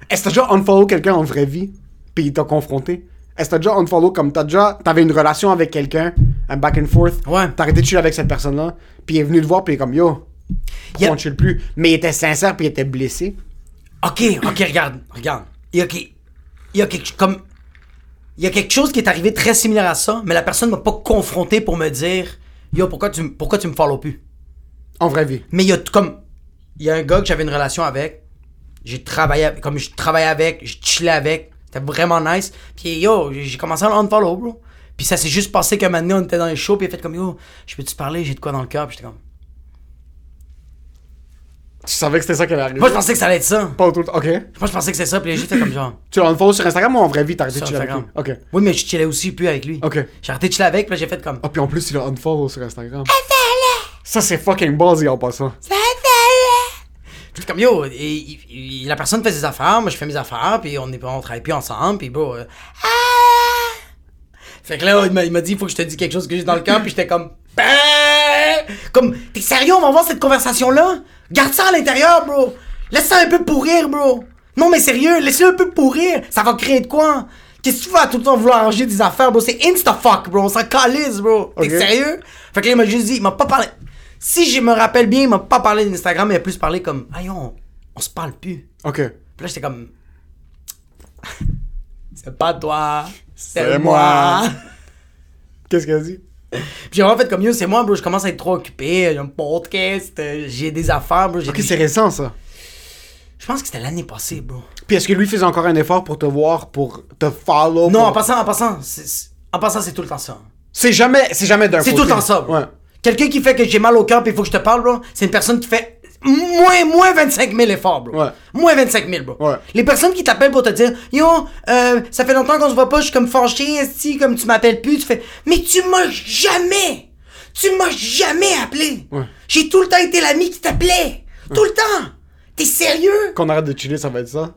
Est-ce que t'as déjà unfollow quelqu'un en vraie vie, puis il t'a confronté? Est-ce que t'as déjà unfollow comme t'as déjà. T'avais une relation avec quelqu'un, un back and forth Ouais. T'as arrêté de chiller avec cette personne-là, puis il est venu te voir, puis il est comme Yo, pourquoi on chill plus? Mais il était sincère, puis il était blessé. Ok, ok, regarde, regarde. Il y a, il y a quelque comme, il y a quelque chose qui est arrivé très similaire à ça, mais la personne m'a pas confronté pour me dire, yo, pourquoi tu, pourquoi tu me follow plus? En vraie vie. Mais il y a comme, il y a un gars que j'avais une relation avec, j'ai travaillé, avec- comme je travaillais avec, je chillais avec, c'était vraiment nice. Puis yo, j'ai commencé à le unfollow, bro. Puis ça s'est juste passé qu'un moment donné, on était dans les shows, puis il a fait comme, yo, je peux-tu te parler, j'ai de quoi dans le cœur, puis j'étais comme, Tu savais que c'était ça qui allait arriver? Moi je pensais que ça allait être ça. Pas autour. Ok. Moi je pensais que c'était ça, puis juste fait comme genre. Tu l'as unfollow sur Instagram ou en vraie vie T'as arrêté de Sur chiller avec lui? Instagram. Ok. Oui, mais je chillais aussi plus avec lui. Ok. J'ai arrêté de chiller avec, puis j'ai fait comme. Ah, puis en plus, il a unfollow sur Instagram. Ça, c'est fucking ballsy en passant. Puis comme yo, et- il- il- la personne fait ses affaires, moi je fais mes affaires, puis on, est, on travaille plus ensemble, puis bro. euh, ah! Fait que là, il m'a- dit, il faut que je te dise quelque chose que j'ai dans le cœur, puis j'étais comme. Ben! Comme, t'es sérieux, on va avoir cette conversation-là? Garde ça à l'intérieur, bro! Laisse ça un peu pourrir, bro! Non, mais sérieux, laisse-le un peu pourrir! Ça va créer de quoi? Qu'est-ce que tu vas tout le temps vouloir arranger des affaires, bro? C'est insta-fuck, bro! On s'en calisse, bro! T'es sérieux? Fait que là, il m'a juste dit, il m'a pas parlé. Si je me rappelle bien, il m'a pas parlé d'Instagram, il a plus parlé comme, aïe, on, on se parle plus. Ok. Puis là, j'étais comme. C'est pas toi, c'est moi. Qu'est-ce qu'elle a dit? Puis j'ai vraiment fait comme yo, c'est moi, bro. Je commence à être trop occupé. J'ai un podcast, euh, j'ai des affaires, bro. Ok, des- c'est récent ça. Je pense que c'était l'année passée, bro. Puis est-ce que lui faisait encore un effort pour te voir, pour te follow Non, pour- en passant, en passant, en passant, c'est tout le temps ça. C'est jamais, c'est jamais d'un C'est tout le temps ça, bro. Ouais. Quelqu'un qui fait que j'ai mal au cœur puis il faut que je te parle, bro, c'est une personne qui fait moins, moins 25 000 efforts, bro. Ouais. Moins 25 000, bro. Ouais. Les personnes qui t'appellent pour te dire, yo, euh, ça fait longtemps qu'on se voit pas, je suis comme fâché, esti, comme tu m'appelles plus, tu fais, mais tu m'as jamais, tu m'as jamais appelé. Ouais. J'ai tout le temps été l'ami qui t'appelait. Tout le temps. T'es sérieux? Qu'on arrête de chiller, ça va être ça?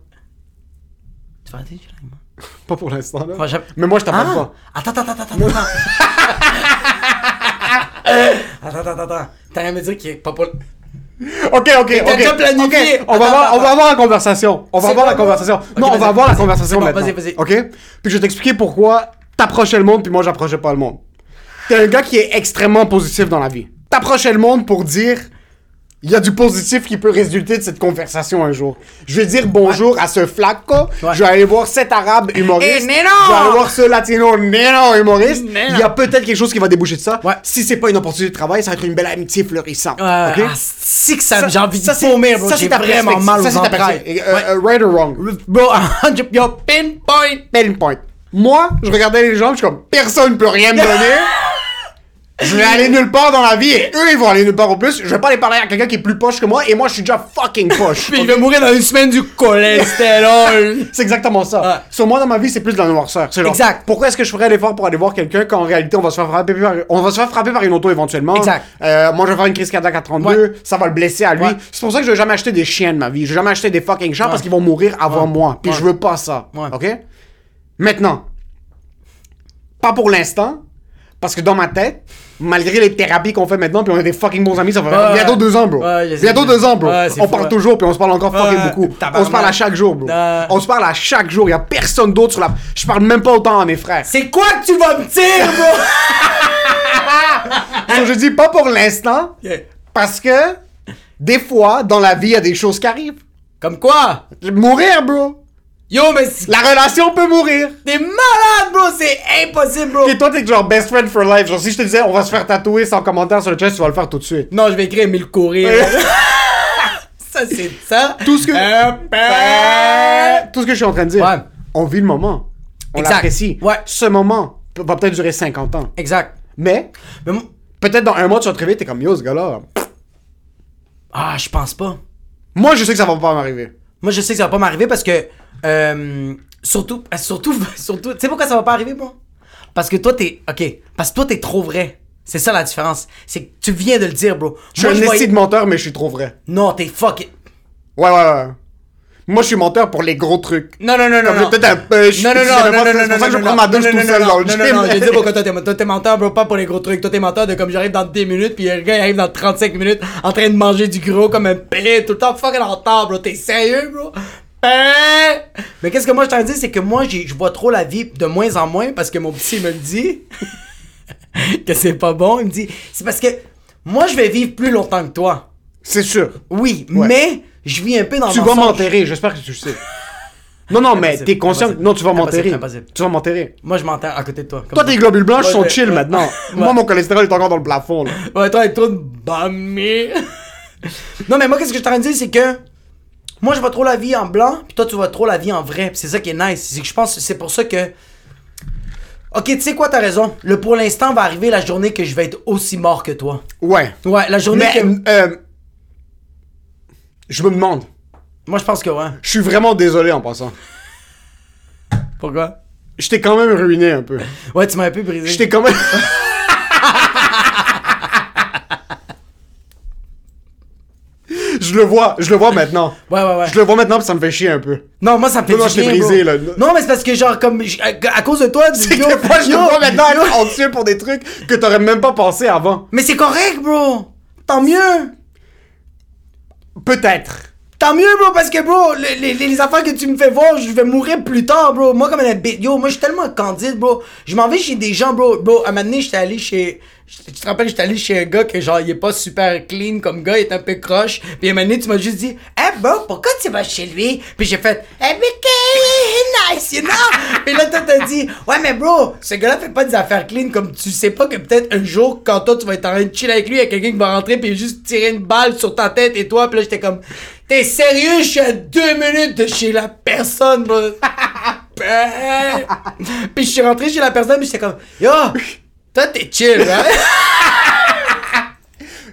Tu vas arrêter, tu l'as, moi? Pas pour l'instant là. J'aime- Mais moi je t'appelle Ah! pas. Attends, attends, attends, attends, attends. attends, attends, attends. T'as rien à me dire est pas pour... Ok, ok, t'as ok. déjà planifié. ok. On va Attends, on va avoir la conversation. On va avoir la conversation. non, on va avoir la conversation bon, maintenant. vas-y, vas-y. Ok? Puis je vais t'expliquer pourquoi t'approchais le monde puis moi j'approchais pas le monde. T'es un gars qui est extrêmement positif dans la vie. T'approchais le monde pour dire il y a du positif qui peut résulter de cette conversation un jour. Je vais dire bonjour à ce flaco. Ouais. Je vais aller voir cet arabe humoriste. Eh, Neno! Je vais aller voir ce latino Neno humoriste. Il y a peut-être quelque chose qui va déboucher de ça. Ouais. Si c'est pas une opportunité de travail, ça va être une belle amitié florissante. Euh, ok? ah, si que ça, j'ai envie de vomir, bro. ça, J'ai vraiment mal Ça, aux entrailles. Euh, euh, right or wrong? Bro, yo, pinpoint. Pinpoint. Moi, je regardais les gens, je suis comme, personne peut rien me donner. Je vais aller nulle part dans la vie et eux, ils vont aller nulle part au plus. Je vais pas aller parler à quelqu'un qui est plus poche que moi et moi, je suis déjà fucking poche. Puis il va mourir dans une semaine du cholestérol. C'est exactement ça. Sur moi, dans ma vie, c'est plus de la noirceur. C'est genre, Exact. Pourquoi est-ce que je ferais l'effort pour aller voir quelqu'un quand en réalité, on va se faire frapper par, on va se faire frapper par une auto éventuellement? Exact. Euh, moi, je vais faire une crise cardiaque à 32. Ouais. Ça va le blesser à lui. Ouais. C'est pour ça que je vais jamais acheter des chiens de ma vie. Je vais jamais acheter des fucking chats parce qu'ils vont mourir avant moi. Puis je veux pas ça. OK? Maintenant. Pas pour l'instant. Parce que dans ma tête, malgré les thérapies qu'on fait maintenant, puis on est des fucking bons amis, ça va Ouais. bientôt deux ans, bro. Ouais, bientôt deux ans, bro. Ouais, on fou, parle toujours, puis on se parle encore fucking beaucoup. On se parle à chaque jour, bro. On se parle à chaque jour. Il y a personne d'autre sur la. Je parle même pas autant à mes frères. C'est quoi que tu vas me dire, bro? Donc, je dis pas pour l'instant, parce que des fois, dans la vie, il y a des choses qui arrivent. Comme quoi? Mourir, bro. Yo, mais La relation peut mourir. t'es malade, bro! C'est impossible, bro! Et toi, t'es genre best friend for life. Genre, si je te disais, on va se faire tatouer sans commentaire sur le chest, tu vas le faire tout de suite. Non, je vais écrire Emile courir. ça, c'est ça. Tout ce que. Euh, ben- Tout ce que je suis en train de dire. Ouais. On vit le moment. On Exact. l'apprécie. Ouais. Ce moment va peut-être durer 50 ans. Exact. Mais, peut-être dans un mois, tu vas te réveiller, t'es comme yo, ce gars-là. Ah, je pense pas. Moi, je sais que ça va pas m'arriver. Moi, je sais que ça va pas m'arriver parce que. Euh, surtout, euh, surtout, surtout. Tu sais pourquoi ça va pas arriver, moi? Parce que toi, t'es. Ok. Parce que toi, t'es trop vrai. C'est ça la différence. C'est que tu viens de le dire, bro. Je suis Moi, un voyais- esti de menteur, mais je suis trop vrai. Non, t'es fuck. Ouais, ouais, ouais. Moi, je suis menteur pour les gros trucs. Non, non, non, non. Comme non. peut-être un peu. je- Non, non, je non, non, non, non, non, que je non, prends non, ma douche non, tout non, seul non, dans le non, gym. Non, non, non, je dis pourquoi toi, t'es- toi, t'es menteur, bro, pas pour les gros trucs. Toi, t'es menteur de comme j'arrive dans 10 minutes, puis le gars, il arrive dans 35 minutes en train de manger du gros comme un pé, tout le temps fucking en retard, bro. T'es sérieux, bro? Ben! Mais qu'est-ce que moi je t'en dis, c'est que moi, j'ai- je vois trop la vie de moins en moins parce que mon petit me le dit que c'est pas bon. Il me dit, c'est parce que moi, je vais vivre plus longtemps que toi. C'est sûr. Oui, Ouais. mais je vis un peu dans Tu vas m'enterrer, j'espère que tu le sais. Non, non, mais t'es conscient. impossible. Non, tu vas m'enterrer. Tu vas m'enterrer. Moi, je m'enterre à côté de toi. Toi, tes globules blanches Ouais, sont chill ouais. maintenant. Ouais. Moi, mon cholestérol est encore dans le plafond, là. Ouais, toi, avec trop de bamé. non, mais moi, qu'est-ce que je suis en train de dire, c'est que moi, je vois trop la vie en blanc, puis toi, tu vois trop la vie en vrai. C'est ça qui est nice. C'est que je pense c'est pour ça que. Ok, tu sais quoi, t'as raison. Le pour l'instant va arriver la journée que je vais être aussi mort que toi. Ouais. Ouais, la journée Mais, que. euh, je me demande. Moi, je pense que ouais. Je suis vraiment désolé en passant. Pourquoi? Je t'ai quand même ruiné un peu. Ouais, tu m'as un peu brisé. Je t'ai quand même. je le vois, je le vois maintenant. Ouais, ouais, ouais. Je le vois maintenant, puis ça me fait chier un peu. Non, moi, ça me fait Non, non, du je t'ai bien, brisé, bro. là. Non, mais c'est parce que, genre, comme. À, à cause de toi, C'est yo, que moi, je yo, vois maintenant être anxieux pour des trucs que t'aurais même pas pensé avant. Mais c'est correct, bro. Tant mieux. Peut-être. Tant mieux, bro, parce que, bro, les, les, les affaires que tu me fais voir, je vais mourir plus tard, bro. Moi, comme un bête, yo, moi, je suis tellement candide, bro. Je m'en vais chez des gens, bro. Bro, à un moment donné, j'étais allé chez. Tu te rappelles, j'étais allé chez un gars que, genre, il est pas super clean comme gars, il est un peu croche. Puis un moment tu m'as juste dit, eh, bro, pourquoi tu vas chez lui? Puis j'ai fait, eh, mais que nice, you know? Puis là, toi, t'as dit, ouais, mais bro, ce gars-là fait pas des affaires clean comme tu sais pas que peut-être un jour, quand toi, tu vas être en train de chill avec lui, il y a quelqu'un qui va rentrer, puis juste tirer une balle sur ta tête et toi, puis là, j'étais comme, t'es sérieux? Je suis à deux minutes de chez la personne, bro. Ben. puis je suis rentré chez la personne, puis j'étais comme, yo, toi, t'es chill, hein?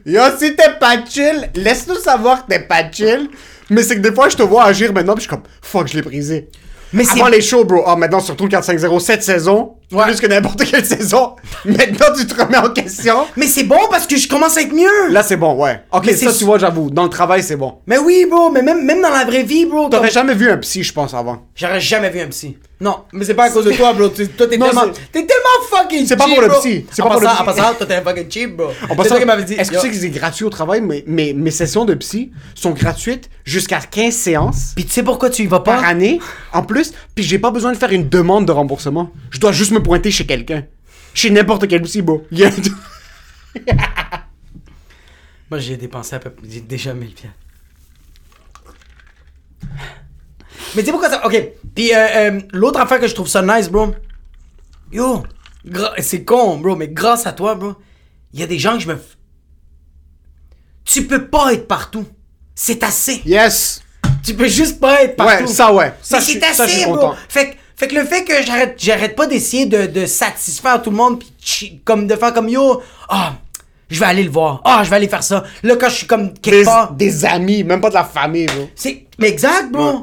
Yo, si t'es pas chill, laisse-nous savoir que t'es pas chill. Mais c'est que des fois, je te vois agir maintenant, puis je suis comme, fuck, je l'ai brisé. Mais c'est- Avant les shows, bro. Ah, maintenant, surtout le 4-5-0, cette saison, Ouais. plus que n'importe quelle saison. Maintenant, tu te remets en question. Mais c'est bon parce que je commence à être mieux. Là, c'est bon, ouais. Ok, Mais ça, tu vois, j'avoue. Dans le travail, c'est bon. Mais oui, bro, mais même, même dans la vraie vie, bro. comme- T'aurais jamais vu un psy, je pense, avant. J'aurais jamais vu un psy. Non, mais c'est pas à cause de toi, bro. Toi, t'es tellement, t'es tellement fucking C'est pas cheap, pour le psy. C'est pas pour le psy. En passant, toi, t'es un fucking cheap, bro. En passant. Est-ce que tu sais que c'est gratuit au travail? Mais, mais mes sessions de psy sont gratuites jusqu'à 15 séances Puis tu sais pourquoi tu y vas par pas? année, en plus, puis j'ai pas besoin de faire une demande de remboursement. Je dois juste me pointer chez quelqu'un. Chez n'importe quel psy, bro. Il y a- Moi, j'ai dépensé à peu près. Déjà 1000 pièces. Mais sais pourquoi ça. Ok. Puis euh, euh, l'autre affaire que je trouve ça nice, bro. Yo. gra- C'est con, bro, mais grâce à toi, bro, il y a des gens que je me. Tu peux pas être partout. C'est assez. Yes! Tu peux juste pas être partout. Ouais, ça, ouais. Ça, Mais c'est ça, je suis assez, bro. content. Fait que, Fait que le fait que j'arrête, j'arrête pas d'essayer de, de satisfaire tout le monde, puis comme de faire comme yo, ah, je vais aller le voir, ah, je vais aller faire ça. Là, quand je suis comme quelque Des, part, des amis, même pas de la famille, bro. c'est, mais exact, bro. Ouais.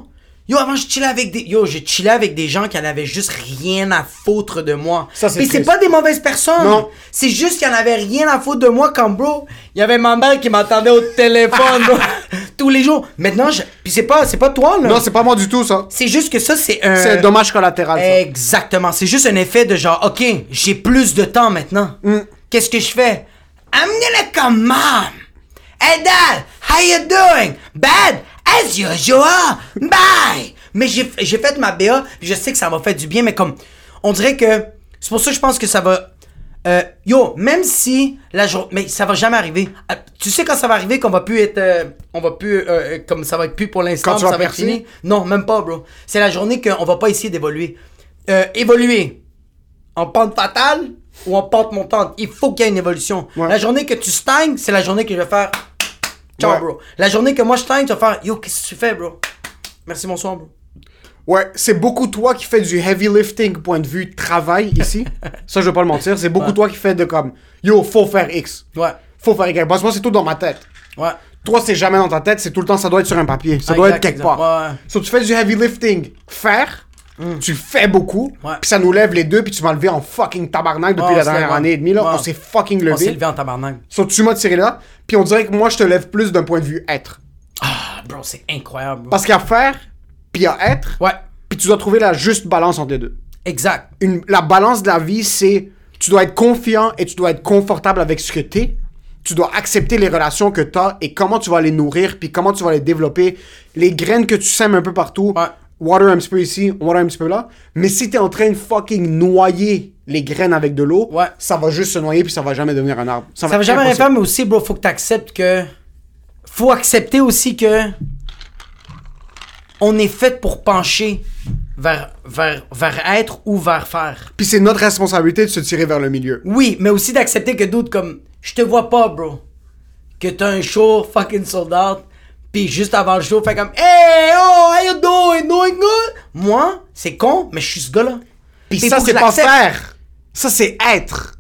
Yo, avant, je chillais avec des, yo, j'ai chillé avec des gens qui en avaient juste rien à foutre de moi. Ça, c'est Puis c'est pas des mauvaises personnes. Non. C'est juste qu'ils en avaient rien à foutre de moi quand, bro, il y avait ma mère qui m'attendait au téléphone, bro, tous les jours. Maintenant, je, puis c'est pas, c'est pas toi, là. Non, c'est pas moi du tout, ça. C'est juste que ça, c'est un. C'est un dommage collatéral, ça. Exactement. C'est juste un effet de genre, OK, j'ai plus de temps maintenant. Mm. Qu'est-ce que je fais? Gonna come mom. Hey dad, how you doing? Bad? As usual. Bye. Mais j'ai fait ma BA, je sais que ça m'a fait du bien, mais comme, on dirait que, c'est pour ça que je pense que ça va, euh, yo, même si la journée, mais ça va jamais arriver. Euh, Tu sais quand ça va arriver qu'on va plus être, euh, on va plus, euh, comme ça va être plus pour l'instant, ça va être fini? Non, même pas, bro. C'est la journée qu'on va pas essayer d'évoluer. Évoluer en pente fatale ou en pente montante? Il faut qu'il y ait une évolution. Ouais. La journée que tu stagnes, c'est la journée que je vais faire. Ciao, Ouais. bro. La journée que moi je stagne, tu vas faire Yo, qu'est-ce que tu fais, bro? Merci, bonsoir, bro. Ouais, c'est beaucoup toi qui fais du heavy lifting point de vue travail ici. ça, je vais pas le mentir. C'est beaucoup toi qui fais de comme, yo, faut faire X. Ouais. Faut faire Y. Parce que moi, c'est tout dans ma tête. Ouais. Toi, c'est jamais dans ta tête, c'est tout le temps, ça doit être sur un papier. Ça doit Exact, être quelque exact. part. Ouais, ouais. So, tu fais du heavy lifting, faire, tu fais beaucoup, puis ça nous lève les deux, puis tu m'as levé en fucking tabarnak depuis Ouais, la dernière année et demie, là. On s'est fucking On s'est levé. levé en tabarnak. So, tu m'as tiré là, puis on dirait que moi, je te lève plus d'un point de vue être. Ah, bro, c'est incroyable, bro. Parce qu'il y a faire, puis il y a être, Ouais. puis tu dois trouver la juste balance entre les deux. Exact. Une, la balance de la vie, c'est tu dois être confiant et tu dois être confortable avec ce que t'es. Tu dois accepter les relations que t'as et comment tu vas les nourrir, puis comment tu vas les développer. Les graines que tu sèmes un peu partout. Ouais. Water un petit peu ici, water un petit peu là. Mais si t'es en train de fucking noyer les graines avec de l'eau, Ouais. ça va juste se noyer puis ça va jamais devenir un arbre. Ça va jamais rien faire, mais aussi, bro, faut que t'acceptes que. Faut accepter aussi que. On est fait pour pencher vers, vers, vers être ou vers faire. Puis c'est notre responsabilité de se tirer vers le milieu. Oui, mais aussi d'accepter que d'autres comme. Je te vois pas, bro. Que t'as un show fucking sold out. Puis juste avant le show, fait comme. Hey, oh, how you doing? Doing good? Moi, c'est con, mais je suis ce gars-là. Puis ça, c'est pas faire. Ça, c'est être.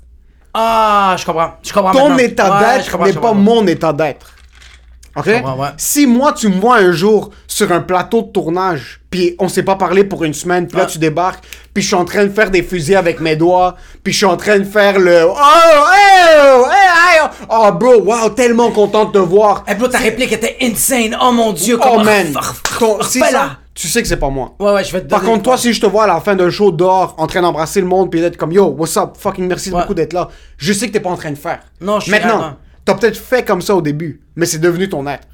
Ah, je comprends. Je comprends ton maintenant. état Ouais, d'être n'est pas mon état d'être. Ok? comprends, ouais. Si moi, tu me vois un jour sur un plateau de tournage, puis on s'est pas parlé pour une semaine, puis là, Ouais. tu débarques, puis je suis en train de faire des fusils avec mes doigts, puis je suis en train de faire le Oh, oh, hey, hey, oh, bro, wow, tellement content de te voir. Eh, bro, ta réplique était insane. Oh mon dieu, Oh, comment. man. F- Ton- f- si ça, tu sais que c'est pas moi. Ouais, ouais, je vais te Par contre, toi, si je te vois à la fin d'un show dehors, en train d'embrasser le monde, puis d'être comme Yo, what's up, fucking merci Ouais. beaucoup d'être là, je sais que t'es pas en train de faire. Non, je suis Maintenant, vraiment- t'as peut-être fait comme ça au début, mais c'est devenu ton être.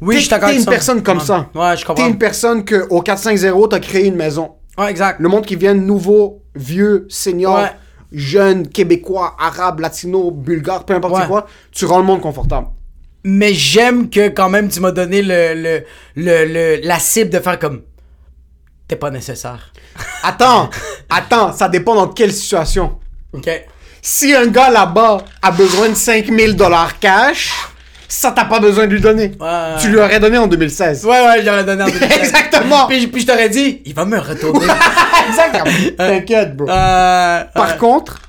Oui, T'es- je T'es une personne comme ça. Ouais, je T'es comprends. une personne que au 450, t'as créé une maison. Ouais, exact. Le monde qui vient nouveau, vieux, senior, Ouais. jeune, québécois, arabe, latino, bulgare, peu importe Ouais. quoi, tu rends le monde confortable. Mais j'aime que quand même tu m'as donné le, le, le, le- la cible de faire comme. T'es pas nécessaire. Attends, attends, ça dépend dans quelle situation. Ok. Si un gars là-bas a besoin de 5000 dollars cash, ça t'as pas besoin de lui donner. Ouais. Tu lui aurais donné en 2016. Ouais, ouais, j'aurais donné en 2016. Exactement. Puis, puis je t'aurais dit, il va me retourner. Exactement. T'inquiète, bro. euh, Par euh, contre,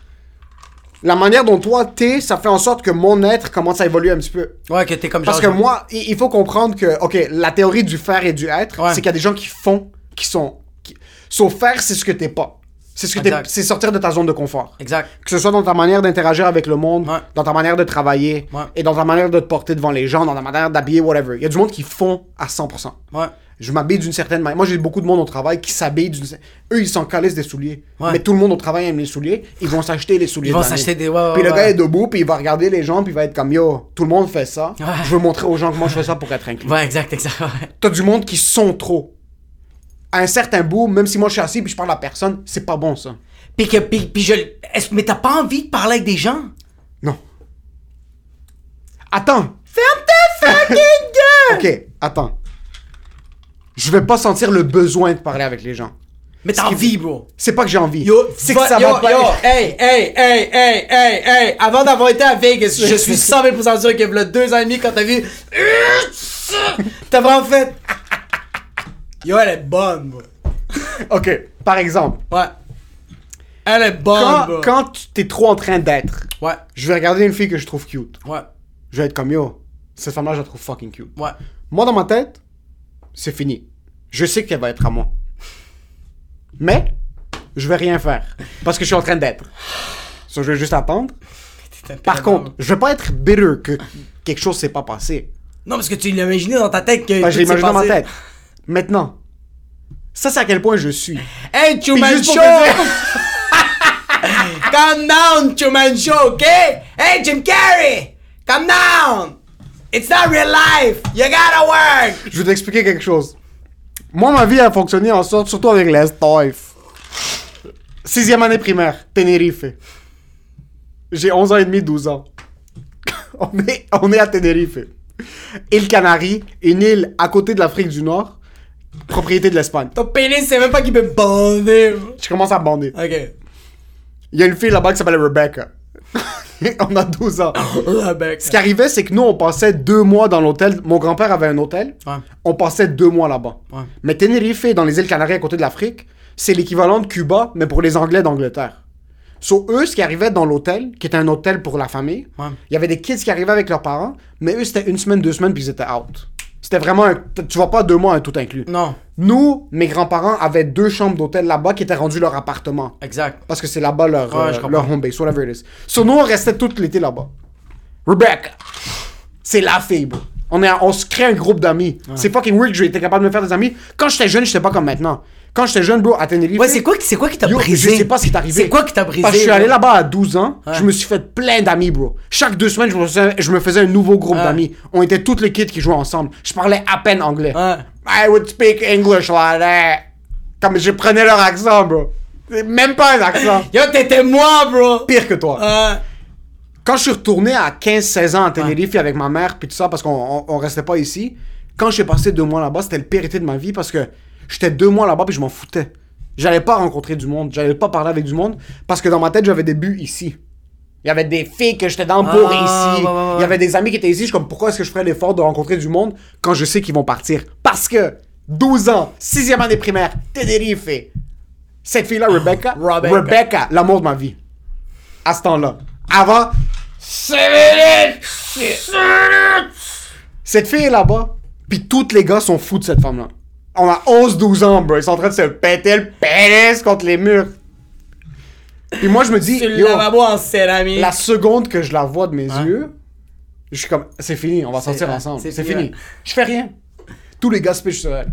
la manière dont toi t'es, ça fait en sorte que mon être commence à évoluer un petit peu. Ouais, que t'es comme Parce que moi, il faut comprendre que, ok, la théorie du faire et du être, Ouais. c'est qu'il y a des gens qui font, qui sont. Qui... So, faire, c'est ce que t'es pas. C'est ce que t'es- Exact. c'est sortir de ta zone de confort. Exact. Que ce soit dans ta manière d'interagir avec le monde, Ouais. dans ta manière de travailler, Ouais. et dans ta manière de te porter devant les gens, dans ta manière d'habiller, whatever. Il y a du monde qui font à 100%. Ouais. Je m'habille d'une certaine manière. Moi, j'ai beaucoup de monde au travail qui s'habille d'une. Eux, ils s'en calissent des souliers. Ouais. Mais tout le monde au travail aime les souliers. Ils vont s'acheter les souliers. Ils vont de l'année. s'acheter des- ouais, ouais, Puis le ouais. gars est debout, puis il va regarder les gens, puis il va être comme yo, tout le monde fait ça. Ouais. Je veux montrer aux gens comment je fais ça pour être inclus. Ouais, exact, exact. Ouais. T'as du monde qui sont trop. À un certain bout, même si moi je suis assis puis je parle à personne, c'est pas bon ça. Puis que, puis, puis je. mais t'as pas envie de parler avec des gens? Non. Attends. Ferme ta fucking gueule! Ok, attends. Je vais pas sentir le besoin de parler avec les gens. Mais t'as qui- envie, bro. C'est pas que j'ai envie. Yo, c'est que ça yo, va pas. yo, hey, hey, hey, hey, hey, hey, avant d'avoir été à Vegas, je suis 100 000% sûr que le deux ans et demi quand t'as vu, t'as vraiment fait, yo, elle est bonne, bro. Ok, par exemple, Ouais. Elle est bonne, quand, bro. quand tu t'es trop en train d'être, Ouais, je vais regarder une fille que je trouve cute. ouais, Je vais être comme yo, cette femme-là, je la trouve fucking cute. ouais. Moi, dans ma tête, c'est fini. Je sais qu'elle va être à moi. Mais, je vais rien faire. Parce que je suis en train d'être. So, je vais juste attendre. Par contre, je vais pas être bitter que quelque chose s'est pas passé. Non, parce que tu l'as imaginé dans ta tête que. Que je tout s'est l'imagine dans ma passé. tête. Maintenant, ça c'est à quel point je suis. Hey, Truman Show! Calm down, Truman Show, ok? Hey, Jim Carrey! Calm down! It's not real life! You gotta work! Je vais t'expliquer quelque chose. Moi, ma vie a fonctionné en sorte, surtout avec les Stoif. Sixième année primaire, Tenerife. J'ai 11 ans et demi, 12 ans. on, est, on est à Tenerife. Île Canaries, une île à côté de l'Afrique du Nord, propriété de l'Espagne. Ton pénis, c'est même pas qu'il peut bander. Je commence à bander. Ok. Il y a une fille là-bas qui s'appelle Rebecca. on a 12 ans. Bec. Ce qui arrivait, c'est que nous, on passait deux mois dans l'hôtel. Mon grand-père avait un hôtel. Ouais. On passait deux mois là-bas. Ouais. Mais Tenerife, dans les îles Canaries à côté de l'Afrique, c'est l'équivalent de Cuba, mais pour les Anglais d'Angleterre. So, eux, ce qui arrivait dans l'hôtel, qui était un hôtel pour la famille, Ouais. il y avait des kids qui arrivaient avec leurs parents, mais eux, c'était une semaine, deux semaines, puis ils étaient out. C'était vraiment un... Tu vas pas deux mois, un tout inclus. Non, Nous, mes grands-parents avaient deux chambres d'hôtel là-bas qui étaient rendues leur appartement. exact. Parce que c'est là-bas leur, Ouais, euh, leur home base, whatever it is. So, nous, on restait tout l'été là-bas. Rebecca. C'est la fille, bro. On, est, on se crée un groupe d'amis. C'est fucking weird que j'ai été capable de me faire des amis. Quand j'étais jeune, j'étais pas comme maintenant. Quand j'étais jeune, bro, à Tenerife. Ouais, c'est quoi, c'est quoi qui t'a brisé? Je sais pas ce qui t'est arrivé. C'est quoi qui t'a brisé? Parce que je suis allé là-bas à 12 ans. Ouais. Je me suis fait plein d'amis, bro. Chaque deux semaines, je me faisais, je me faisais un nouveau groupe Ouais. d'amis. On était toutes les kids qui jouaient ensemble. Je parlais à peine anglais. Ouais. I would speak English like that. Comme je prenais leur accent, bro. Même pas un accent. Yo, t'étais moi, bro! Pire que toi. Quand je suis retourné à 15-16 ans à Tenerife avec ma mère puis tout ça parce qu'on on, on restait pas ici, quand j'ai passé deux mois là-bas, c'était le pire été de ma vie parce que j'étais deux mois là-bas puis je m'en foutais. J'allais pas rencontrer du monde, j'allais pas parler avec du monde parce que dans ma tête j'avais des buts ici. Il y avait des filles que j'étais dans pour Ah, ici. ouais, ouais, ouais. Il y avait des amis qui étaient ici. Je suis comme pourquoi est-ce que je ferais l'effort de rencontrer du monde quand je sais qu'ils vont partir? Parce que 12 ans, 6e année primaire, Tenerife. Cette fille-là, Rebecca, Rebecca. Rebecca, l'amour de ma vie. À ce temps-là. Avant, cette fille est là-bas, puis tous les gars sont fous de cette femme-là. On a 11-12 ans, bro. Ils sont en train de se péter le pénis contre les murs. Puis moi, je me dis, le lavabo en céramique. la seconde que je la vois de mes Hein? yeux, je suis comme, c'est fini, on va sortir ensemble. c'est fini. Je fais rien. Tous les gars se pichent sur elle.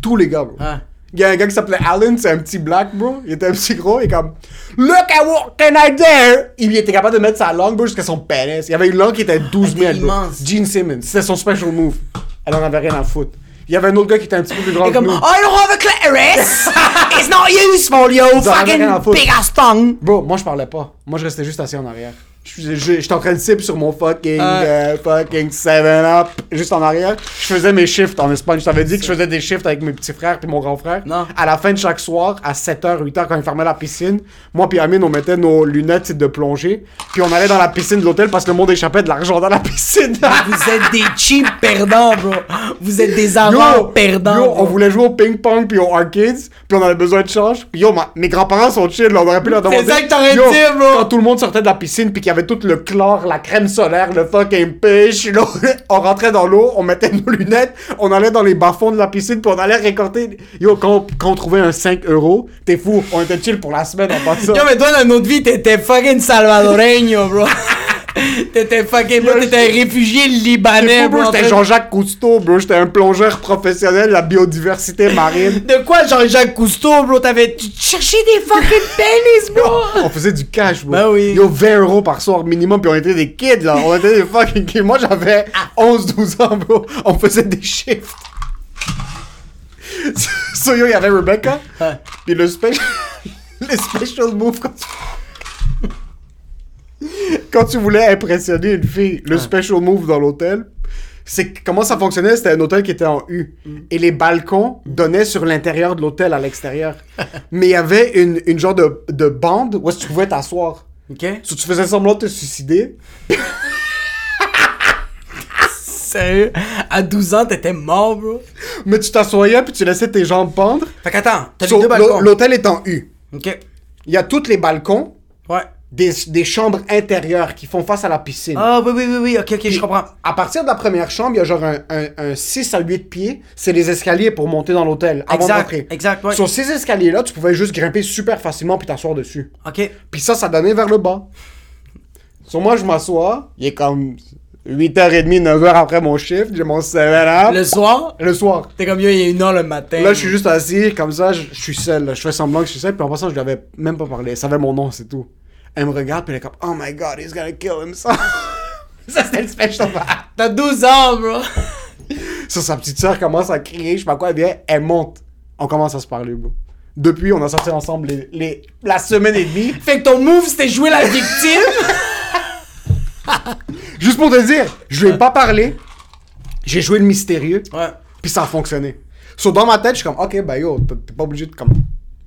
Tous les gars, bro. Ouais. Il y a un gars qui s'appelait Alan, c'est un petit black, bro. Il était un petit gros, il est comme Look at what can I do? Il était capable de mettre sa langue, bro, jusqu'à son pénis. Il y avait une langue qui était 12 000, Elle était bro. Gene Simmons, c'était son special move. Elle en avait rien à foutre. Il y avait un autre gars qui était un petit peu plus grand que comme, nous. I don't have a clitoris! It's not useful, à fucking big ass tongue! Bro, moi je parlais pas. Moi je restais juste assis en arrière. J'étais en train de sip sur mon fucking, Ouais. euh, fucking 7-up, juste en arrière. Je faisais mes shifts en Espagne. Je t'avais dit que je faisais des shifts avec mes petits frères puis mon grand frère. Non. À la fin de chaque soir, à 7h, 8h, quand ils fermaient la piscine, moi puis Amine, on mettait nos lunettes de plongée. Puis on allait dans la piscine de l'hôtel parce que le monde échappait de l'argent dans la piscine. Vous êtes des cheap perdants, bro! Vous êtes des amants perdants! yo, bro. on voulait jouer au ping-pong puis aux arcades, puis on avait besoin de change. Puis yo, ma- mes grands-parents sont chill, là, on aurait pu leur demander. ça que t'aurais dit, bro. Quand tout le monde sortait de la piscine puis y avait tout le chlore, la crème solaire, le fucking pêche, là, on rentrait dans l'eau, on mettait nos lunettes, on allait dans les bas-fonds de la piscine puis on allait récolter. Yo, quand, quand on trouvait un 5 euros, t'es fou, on était chill pour la semaine en passant. Yo, mais toi, dans notre vie, t'étais fucking salvadoreño, bro! t'étais fucking, bro, t'étais un réfugié libanais, bro, j'étais Jean-Jacques Cousteau, bro, j'étais un plongeur professionnel de la biodiversité marine. De quoi, Jean-Jacques Cousteau, bro? T'avais. Tu cherchais des fucking pénis, bro! On faisait du cash, bro. Ben oui. Yo, 20 euros par soir minimum, puis on était des kids, là. On était des fucking kids. Moi, j'avais 11-12 ans, bro. On faisait des shifts. so, yo, il y avait Rebecca. Puis le special... le special move quand tu... quand tu voulais impressionner une fille, le special move dans l'hôtel, c'est comment ça fonctionnait, c'était un hôtel qui était en U. Et les balcons donnaient sur l'intérieur de l'hôtel à l'extérieur. Mais il y avait une, une genre de, de bande où tu pouvais t'asseoir. Ok? So, tu faisais semblant de te suicider. Sérieux? À 12 ans, t'étais mort, bro. Mais tu t'assoyais puis tu laissais tes jambes pendre. Fait qu'attends, t'as So, deux balcons. L'hôtel est en U. Ok. Il y a tous les balcons, Ouais. Des, des chambres intérieures qui font face à la piscine. Ah, oui, oui, oui, oui, ok, ok, je comprends. À partir de la première chambre, il y a genre un, un, un 6 à 8 pieds. C'est les escaliers pour monter dans l'hôtel avant d'entrer. exact, ouais. Sur ces escaliers-là, tu pouvais juste grimper super facilement puis t'asseoir dessus. Ok. Puis ça, ça donnait vers le bas. Sur moi, je m'assois. Il est comme 8h30, 9h après mon chiffre. J'ai mon 7 Le soir, le soir. t'es comme yo, il est une heure le matin. Là, je suis juste assis, comme ça, je, je suis seul. là. Je fais semblant que je suis seul, puis en passant, je lui avais même pas parlé. Elle savait mon nom, c'est tout. Elle me regarde, puis elle est comme, oh my god, he's gonna kill himself. ça, c'était le special. T'as 12 ans, bro. Sur sa petite soeur commence à crier, je sais pas quoi, elle vient, elle monte. On commence à se parler, bro. Depuis, on a sorti ensemble les, les- la semaine et demie. Fait que ton move, c'était jouer la victime? Juste pour te dire, je lui ai pas parlé. J'ai joué le mystérieux, ouais. puis ça a fonctionné. So, dans ma tête, je suis comme, ok, bah yo, t'es t'es pas obligé de comme.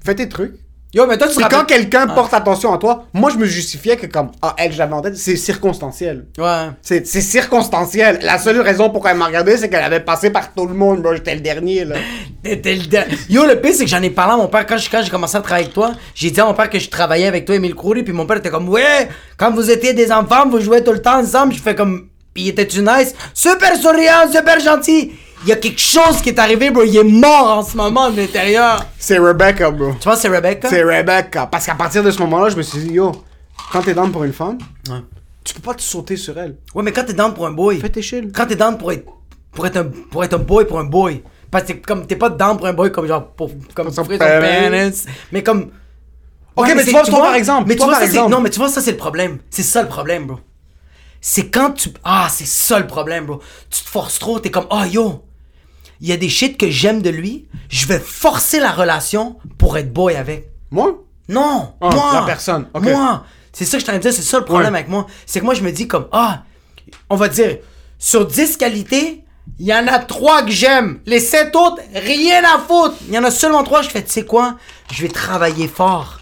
Fais tes trucs. Yo, mais toi, tu quand quelqu'un Ah. porte attention à toi, moi je me justifiais que comme ah elle je l'avais en tête, c'est circonstanciel. Ouais. C'est c'est circonstanciel. La seule raison pourquoi elle m'a regardé, c'est qu'elle avait passé par tout le monde. Moi j'étais le dernier là. T'étais le der- Yo, le pire, c'est que j'en ai parlé à mon père quand je- quand j'ai commencé à travailler avec toi. J'ai dit à mon père que je travaillais avec toi, Emile Coury, puis mon père était comme, ouais, quand vous étiez des enfants, vous jouez tout le temps ensemble. Je fais comme, puis il était-tu nice? Super souriant, super gentil. Il y a quelque chose qui est arrivé, bro. Il est mort en ce moment de l'intérieur. C'est Rebecca, bro. Tu vois, c'est Rebecca? C'est Rebecca. Parce qu'à partir de ce moment-là, je me suis dit yo, quand t'es down pour une femme, Ouais. tu peux pas te sauter sur elle. Ouais, mais quand t'es down pour un boy. Fais tes chill. Quand t'es down pour être, pour être un, pour être un boy pour un boy. Parce que t'es comme, t'es pas down pour un boy comme genre, pour, comme souffrir son pénis. Mais comme. Ok, mais tu vois, toi, par exemple, Mais tu toi, vois, par ça, c'est- exemple. non, mais tu vois, ça, c'est le problème. C'est ça le problème, bro. C'est quand tu. Ah, c'est ça le problème, bro. Tu te forces trop, t'es comme, oh yo, il y a des shit que j'aime de lui, je vais forcer la relation pour être boy avec. Moi? Non, Ah, moi. la personne. Moi. C'est ça que je t'en dire, c'est ça le problème Ouais. avec moi. C'est que moi, je me dis comme, ah, on va dire, sur 10 qualités, il y en a 3 que j'aime. Les 7 autres, rien à foutre. Il y en a seulement 3, je fais, tu sais quoi, je vais travailler fort.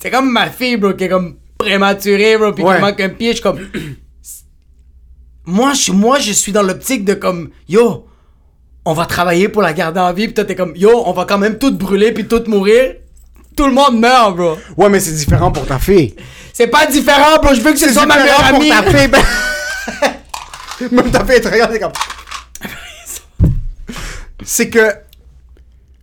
C'est- comme ma fille, bro, qui est comme prématurée, bro, puis qui manque un pied, je suis comme... Moi, je, moi, je suis dans l'optique de comme, yo, on va travailler pour la garder en vie, puis toi, t'es comme, yo, on va quand même tout brûler, puis tout mourir. Tout le monde meurt, bro. Ouais, mais c'est différent pour ta fille. C'est pas différent, bro. Je veux que ce C'est soit ma meilleure pour ta fille. ben- Même ta fille, elle te regarde, comme. C'est que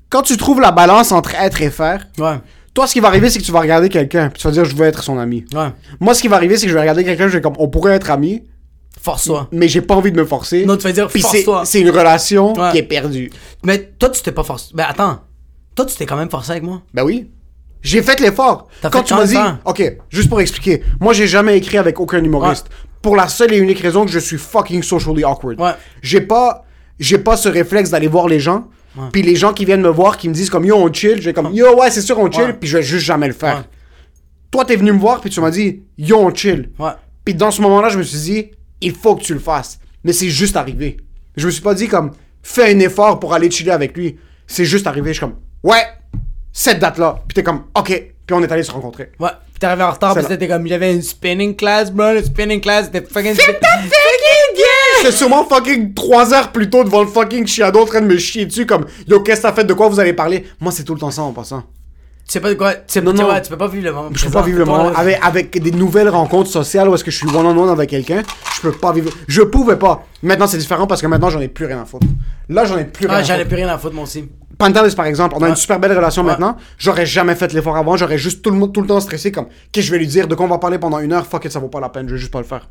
quand tu trouves la balance entre être et faire, Ouais, toi, ce qui va arriver, c'est que tu vas regarder quelqu'un, puis tu vas dire, je veux être son ami. ouais. Moi, ce qui va arriver, c'est que je vais regarder quelqu'un, je vais comme, on pourrait être amis, Force-toi. mais j'ai pas envie de me forcer. Non, tu vas dire, force-toi. c'est une relation Ouais. qui est perdue. Mais toi, tu t'es pas forcé. Mais attends. Toi, tu t'es quand même forcé avec moi. Ben oui. J'ai fait l'effort. Quand fait tu m'as dit, ok, juste pour expliquer, moi j'ai jamais écrit avec aucun humoriste. Pour la seule et unique raison que je suis fucking socially awkward. Ouais. J'ai pas, j'ai pas ce réflexe d'aller voir les gens. Puis les gens qui viennent me voir, qui me disent comme yo on chill, je vais comme yo ouais c'est sûr on chill, puis je vais juste jamais le faire. Toi t'es venu me voir puis tu m'as dit yo on chill. Ouais. Puis dans ce moment-là je me suis dit il faut que tu le fasses. Mais c'est juste arrivé. Je me suis pas dit comme fais un effort pour aller chiller avec lui. C'est juste arrivé. Je suis comme ouais cette date là. Puis t'es comme ok. Puis on est allé se rencontrer. Ouais. Puis t'es arrivé en retard, puis C'est c'était comme, j'avais une spinning class, bro. Le spinning class, c'était fucking. J'étais sûrement fucking 3 heures plus tôt devant le fucking chiado en train de me chier dessus comme Yo, qu'est-ce que t'as fait? De quoi vous allez parler? Moi, c'est tout le temps ça en passant. Tu sais pas quoi. Tu sais Non, non. ouais, tu peux pas vivre le moment. Je peux présent. pas vivre le moment. Avec, avec des nouvelles rencontres sociales où est-ce que je suis one-on-one avec quelqu'un, je peux pas vivre. Je pouvais pas. Maintenant, c'est différent parce que maintenant, j'en ai plus rien à foutre. Là, j'en ai plus rien Ah, à j'en ai foutre. plus rien à foutre, moi aussi. Pantelis, par exemple, on a Ouais. une super belle relation Ouais. maintenant. J'aurais jamais fait l'effort avant. J'aurais juste tout le, tout le temps stressé comme Qu'est-ce que je vais lui dire? De quoi on va parler pendant une heure? Fuck it, ça vaut pas la peine. Je vais juste pas le faire.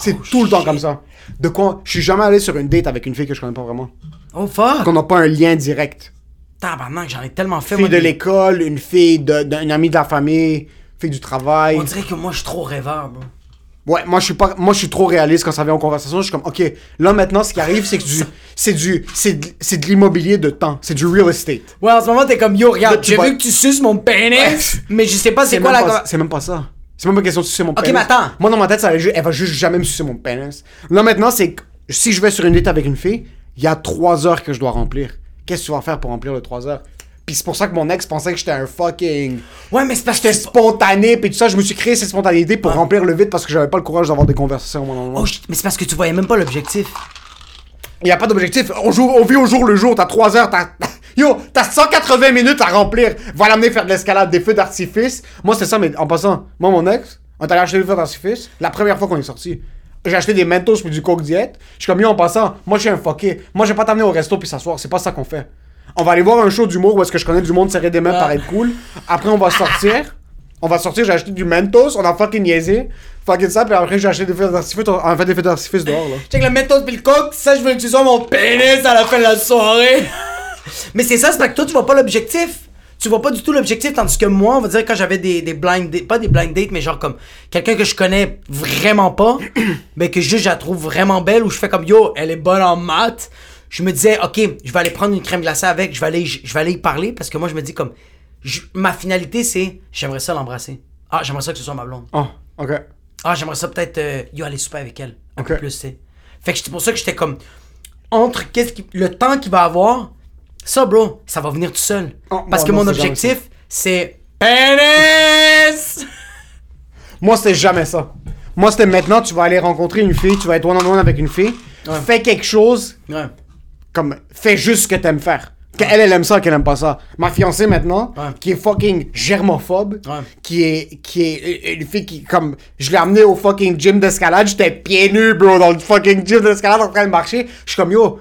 C'est Oh, tout le temps comme ça. De quoi Je suis jamais allé sur une date avec une fille que je connais pas vraiment. Oh fuck! Qu'on n'a pas un lien direct. Tabarnak, j'en ai tellement fait, Fille moi. de des- l'école, une fille de- d'un ami de la famille, fille du travail. On dirait que moi, je suis trop rêveur, bro. Ouais, moi je suis pas moi je suis trop réaliste quand ça vient aux conversations, je suis comme OK, là maintenant ce qui arrive c'est que du c'est du c'est de, c'est de l'immobilier de temps, c'est du real estate. Ouais, en ce moment, t'es comme, yo, Là, regarde, tu j'ai vas- vu que tu suces mon pénis, mais je sais pas c'est quoi même la. pas- c'est même pas ça. C'est même pas question de sucer mon Ok, pénis. mais attends. Moi dans ma tête ça ju- elle va juste jamais me sucer mon pénis. Là maintenant c'est que si je vais sur une date avec une fille, il y a trois heures que je dois remplir. Qu'est-ce que tu vas faire pour remplir les trois heures? Puis c'est pour ça que mon ex pensait que j'étais un fucking. Ouais, mais c'est parce que. J'étais spontané, puis tout ça. Je me suis créé cette spontanéité pour Ouais. remplir le vide parce que j'avais pas le courage d'avoir des conversations on one. Oh, mais c'est parce que tu voyais même pas l'objectif. Il y a pas d'objectif. On, joue, on vit au jour le jour. T'as 3 heures. T'as. Yo, t'as 180 minutes à remplir. Va l'amener faire de l'escalade, des feux d'artifice. Moi, c'est ça, mais en passant, moi, mon ex, on est allé acheter des feux d'artifice la première fois qu'on est sorti. J'ai acheté des Mentos puis du Coke Diet. Je suis comme, yo, en passant, moi, je suis un fucké. Moi, je vais pas t'amener au resto puis s'asseoir. C'est pas ça qu'on fait. On va aller voir un show d'humour où est-ce que je connais du monde serrer des mains, Ah. paraître cool. Après, on va sortir. On va sortir, j'ai acheté du Mentos, on a fucking niaisé. Fucking ça, puis après, j'ai acheté des feux d'artifice. On a fait des feux d'artifice dehors, là. Check le mentos pis le coke, ça je veux tu sois mon pénis à la fin de la soirée. mais c'est ça, c'est parce que toi tu vois pas l'objectif. Tu vois pas du tout l'objectif, tandis que moi, on va dire quand j'avais des, des blind dates, pas des blind dates, mais genre comme quelqu'un que je connais vraiment pas, mais que juste je la trouve vraiment belle, où je fais comme yo, elle est bonne en maths. Je me disais, ok, je vais aller prendre une crème glacée avec, je vais aller, je vais aller y parler, parce que moi je me dis comme, je- ma finalité c'est, j'aimerais ça l'embrasser. Ah, j'aimerais ça que ce soit ma blonde. Oh, ok. Ah, j'aimerais ça peut-être euh, yo aller souper avec elle. Un Ok. peu plus, tu sais. Fait que c'est pour ça que j'étais comme entre qu'est-ce qui le temps qu'il va avoir, ça bro, ça va venir tout seul. Oh, Parce bon, que mon objectif c'est pénis. Moi, c'était jamais ça. Moi, c'était maintenant, tu vas aller rencontrer une fille, tu vas être one-on-one avec une fille. Fais quelque chose, Ouais. comme, fais juste ce que t'aimes faire. Qu'elle, elle aime ça, qu'elle aime pas ça. Ma fiancée, maintenant, Ouais. qui est fucking germophobe, qui est, qui est une fille qui, comme, je l'ai amenée au fucking gym d'escalade, j'étais pieds nus, bro, dans le fucking gym d'escalade en train de marcher. Je suis comme, yo,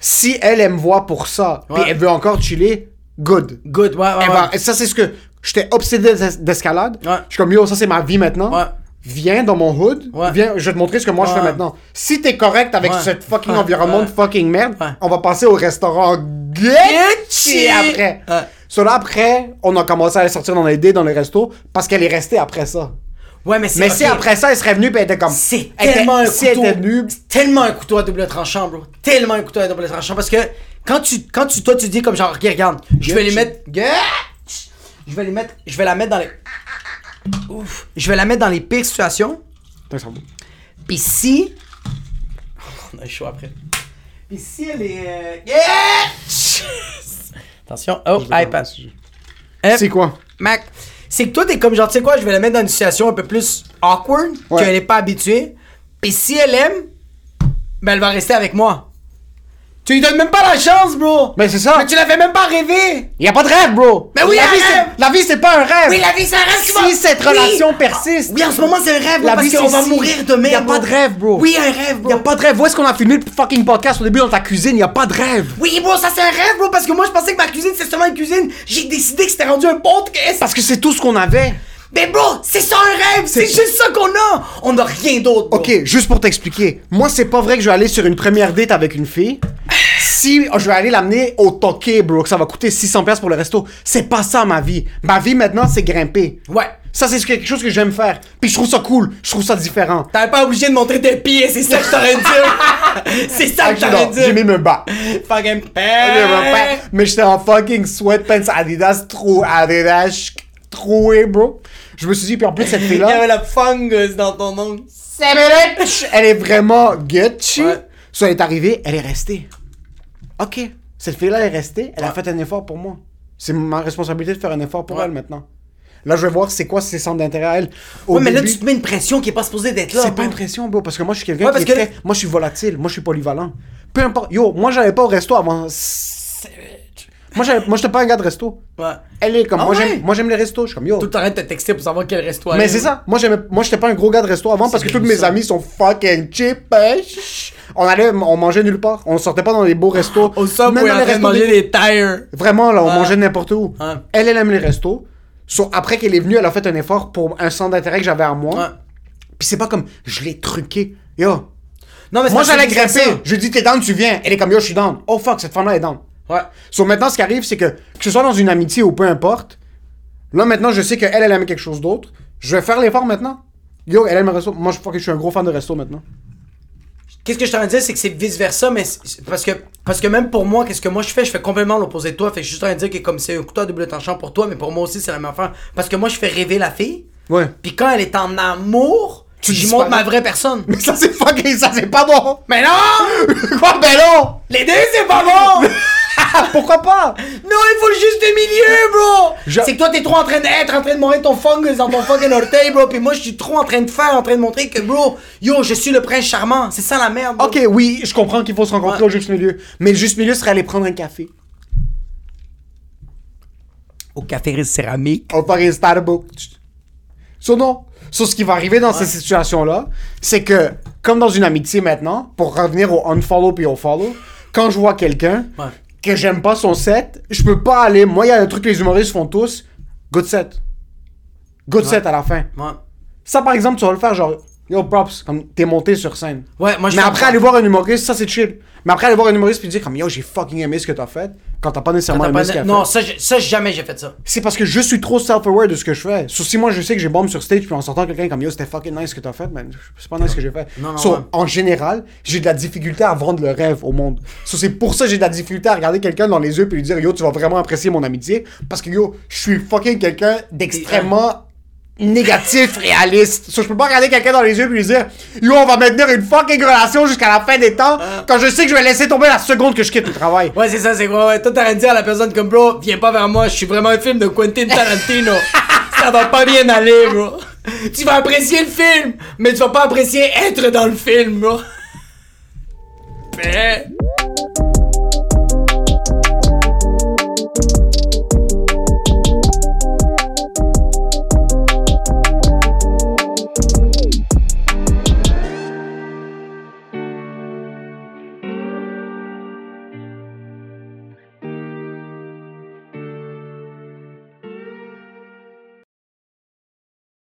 si elle, elle me voit pour ça, puis elle veut encore chiller, good. Good, ouais, ouais. Eh ouais. ben, ça, c'est ce que. J'étais obsédé d'es- d'escalade. Ouais. Je suis comme, yo, ça, c'est ma vie maintenant. Ouais. Viens dans mon hood. Ouais. Viens, je vais te montrer ce que moi je Ouais. fais maintenant. Si t'es correct avec Ouais. ce fucking Ouais. environnement Ouais. de fucking merde, Ouais. on va passer au restaurant Gucci. Gucci après. Ouais. So là, après, on a commencé à aller sortir dans les dés dans les restos parce qu'elle est restée après ça. Ouais, mais c'est Mais si après ça, elle serait venue puis elle était comme. c'est elle était- tellement un Si elle couteau. était venue. c'est tellement un couteau à double tranchant, bro. Tellement un couteau à double tranchant parce que quand tu quand tu toi tu dis comme genre regarde, je vais les mettre. Je vais les mettre je vais la mettre dans les Ouf, je vais la mettre dans les pires situations. Puis si on a chaud après. Puis si elle est euh. Attention, oh, iPad. C'est quoi? Mac, c'est que toi, t'es comme genre, tu sais quoi, je vais la mettre dans une situation un peu plus awkward, Ouais. qu'elle est pas habituée. Puis si elle aime, ben elle va rester avec moi. Tu lui donnes même pas la chance, bro! Mais c'est ça. Mais tu la fais même pas rêver! Y a pas de rêve, bro. Mais oui, la un vie, rêve. c'est- La vie, c'est pas un rêve. Oui, la vie, c'est un rêve, Si vas- cette Oui. relation persiste. Oui, en ce moment, c'est un rêve, bro, La parce vie, qu'on c'est va mourir demain. Y a bro. pas de rêve, bro. Oui, un rêve, bro. Y a pas de rêve. Où est-ce qu'on a filmé le fucking podcast au début dans ta cuisine? Y a pas de rêve. Oui, bro, ça c'est un rêve, bro, parce que moi, je pensais que ma cuisine, c'était seulement une cuisine. J'ai décidé que c'était rendu un podcast. Parce que c'est tout ce qu'on avait. Mais bro, c'est ça un rêve, c'est C'est- juste ça qu'on a. On a rien d'autre, bro. Ok, juste pour t'expliquer. Moi, c'est pas vrai que je vais aller sur une première date avec une fille. Si je vais aller l'amener au toqué, bro, que ça va coûter 600$ piastres pour le resto. C'est pas ça ma vie. Ma vie maintenant, c'est grimper. Ouais. Ça, c'est quelque chose que j'aime faire. Puis je trouve ça cool. Je trouve ça différent. T'avais pas obligé de montrer tes pieds, c'est ça que je t'aurais dit. c'est ça que je t'aurais dit. J'ai mis mes bas. Fucking Mais j'étais en fucking sweatpants Adidas trop Adidas troué, bro. Je me suis dit, puis en plus, cette Il y fille-là, avait la fungus dans ton ongle. elle est vraiment Gucci. Ouais. So, elle est arrivée, elle est restée. Ok. Cette fille-là, est restée, elle a fait un effort pour moi. C'est ma responsabilité de faire un effort pour Ouais. elle maintenant. Là, je vais voir c'est quoi ses centres d'intérêt à elle. Au Ouais, mais là, tu te mets une pression qui est pas supposée d'être là. c'est pas bro. une pression, bro, parce que moi, je suis quelqu'un Ouais, qui est que- très- Moi, je suis volatile, moi, je suis polyvalent. Peu importe. Yo, moi, j'allais pas au resto avant... Moi, moi, j'étais pas un gars de resto. Ouais. Elle est comme... Ah moi, ouais? j'aime, moi, j'aime les restos. Je suis comme, yo... Tout le temps de te texter pour savoir quel resto Mais c'est ça. Moi, moi, j'étais pas un gros gars de resto avant parce que tous mes amis sont fucking cheap. hein. On allait, on mangeait nulle part. On sortait pas dans les beaux restos. Au train de restos manger des- des tires. Vraiment, là, on Ouais. mangeait n'importe où. Ouais. Elle, elle aime les restos. So, après qu'elle est venue, elle a fait un effort pour un centre d'intérêt que j'avais à moi. Puis c'est pas comme, je l'ai truqué. Yo. Non, mais c'est Moi, j'allais grimper. Je lui dis, t'es down, tu viens. Elle est comme, yo, je suis down. Oh fuck, cette femme-là est down. Ouais. So, maintenant, ce qui arrive, c'est que, que ce soit dans une amitié ou peu importe, là, maintenant, je sais qu'elle, elle aime quelque chose d'autre. Je vais faire l'effort maintenant. Yo, elle aime le resto. Moi, je, fuck, je suis un gros fan de resto maintenant. Qu'est-ce que je t'en dire, c'est que c'est vice versa, mais parce que parce que même pour moi, qu'est-ce que moi je fais, je fais complètement l'opposé de toi. Fait que je suis juste en train de dire que comme c'est un couteau à double tranchant pour toi, mais pour moi aussi c'est la même affaire. Parce que moi je fais rêver la fille, Ouais. puis quand elle est en amour, Tu j'y montre ma vraie personne. Mais ça, c'est fucking, ça, c'est pas bon. Mais non! Quoi, ben non! Les deux c'est pas bon! Pourquoi pas? Non, il faut le juste milieu, bro! Je- C'est que toi, t'es trop en train d'être, en train de mourir ton fungus dans ton fucking orteil, bro. Puis moi, je suis trop en train de faire, en train de montrer que, bro, yo, je suis le prince charmant. C'est ça la merde, bro. Ok, oui, je comprends qu'il faut se rencontrer Ouais. au juste milieu. Mais le juste milieu serait aller prendre un café. Au café céramique. Au Paris Starbucks. So non. So, ce qui va arriver dans ces situations-là, c'est que, comme dans une amitié maintenant, pour revenir au unfollow puis au follow, quand je vois quelqu'un Ouais. Que j'aime pas son set, je peux pas aller. Moi, il y a un truc que les humoristes font tous. Good set. Good set à la fin. Ouais. Ça, par exemple, tu vas le faire genre, yo, props, comme t'es monté sur scène. Ouais, moi, je Mais après, aller voir un humoriste, ça, c'est chill. Mais après, aller voir un humoriste puis dire, comme, yo, j'ai fucking aimé ce que t'as fait, quand t'as pas nécessairement aimé ce qu'il a Non, fait. ça, ça, jamais j'ai fait ça. C'est parce que je suis trop self-aware de ce que je fais. Sauf si moi, je sais que j'ai bombe sur stage, puis en sortant quelqu'un comme, yo, c'était fucking nice ce que t'as fait, mais c'est pas nice ce que j'ai fait. Non, non, So, ouais. en général, j'ai de la difficulté à vendre le rêve au monde. So, c'est pour ça que j'ai de la difficulté à regarder quelqu'un dans les yeux puis lui dire, yo, tu vas vraiment apprécier mon amitié. Parce que, yo, je suis fucking quelqu'un d'extrêmement négatif, réaliste. So, je peux pas regarder quelqu'un dans les yeux puis lui dire Yo, on va maintenir une fucking relation jusqu'à la fin des temps quand je sais que je vais laisser tomber la seconde que je quitte le travail. Ouais, c'est ça, c'est quoi. Ouais, toi, t'as rien dit à la personne comme, bro, viens pas vers moi, je suis vraiment un film de Quentin Tarantino. ça va pas bien aller, bro. Tu vas apprécier le film, mais tu vas pas apprécier être dans le film, bro. Ben.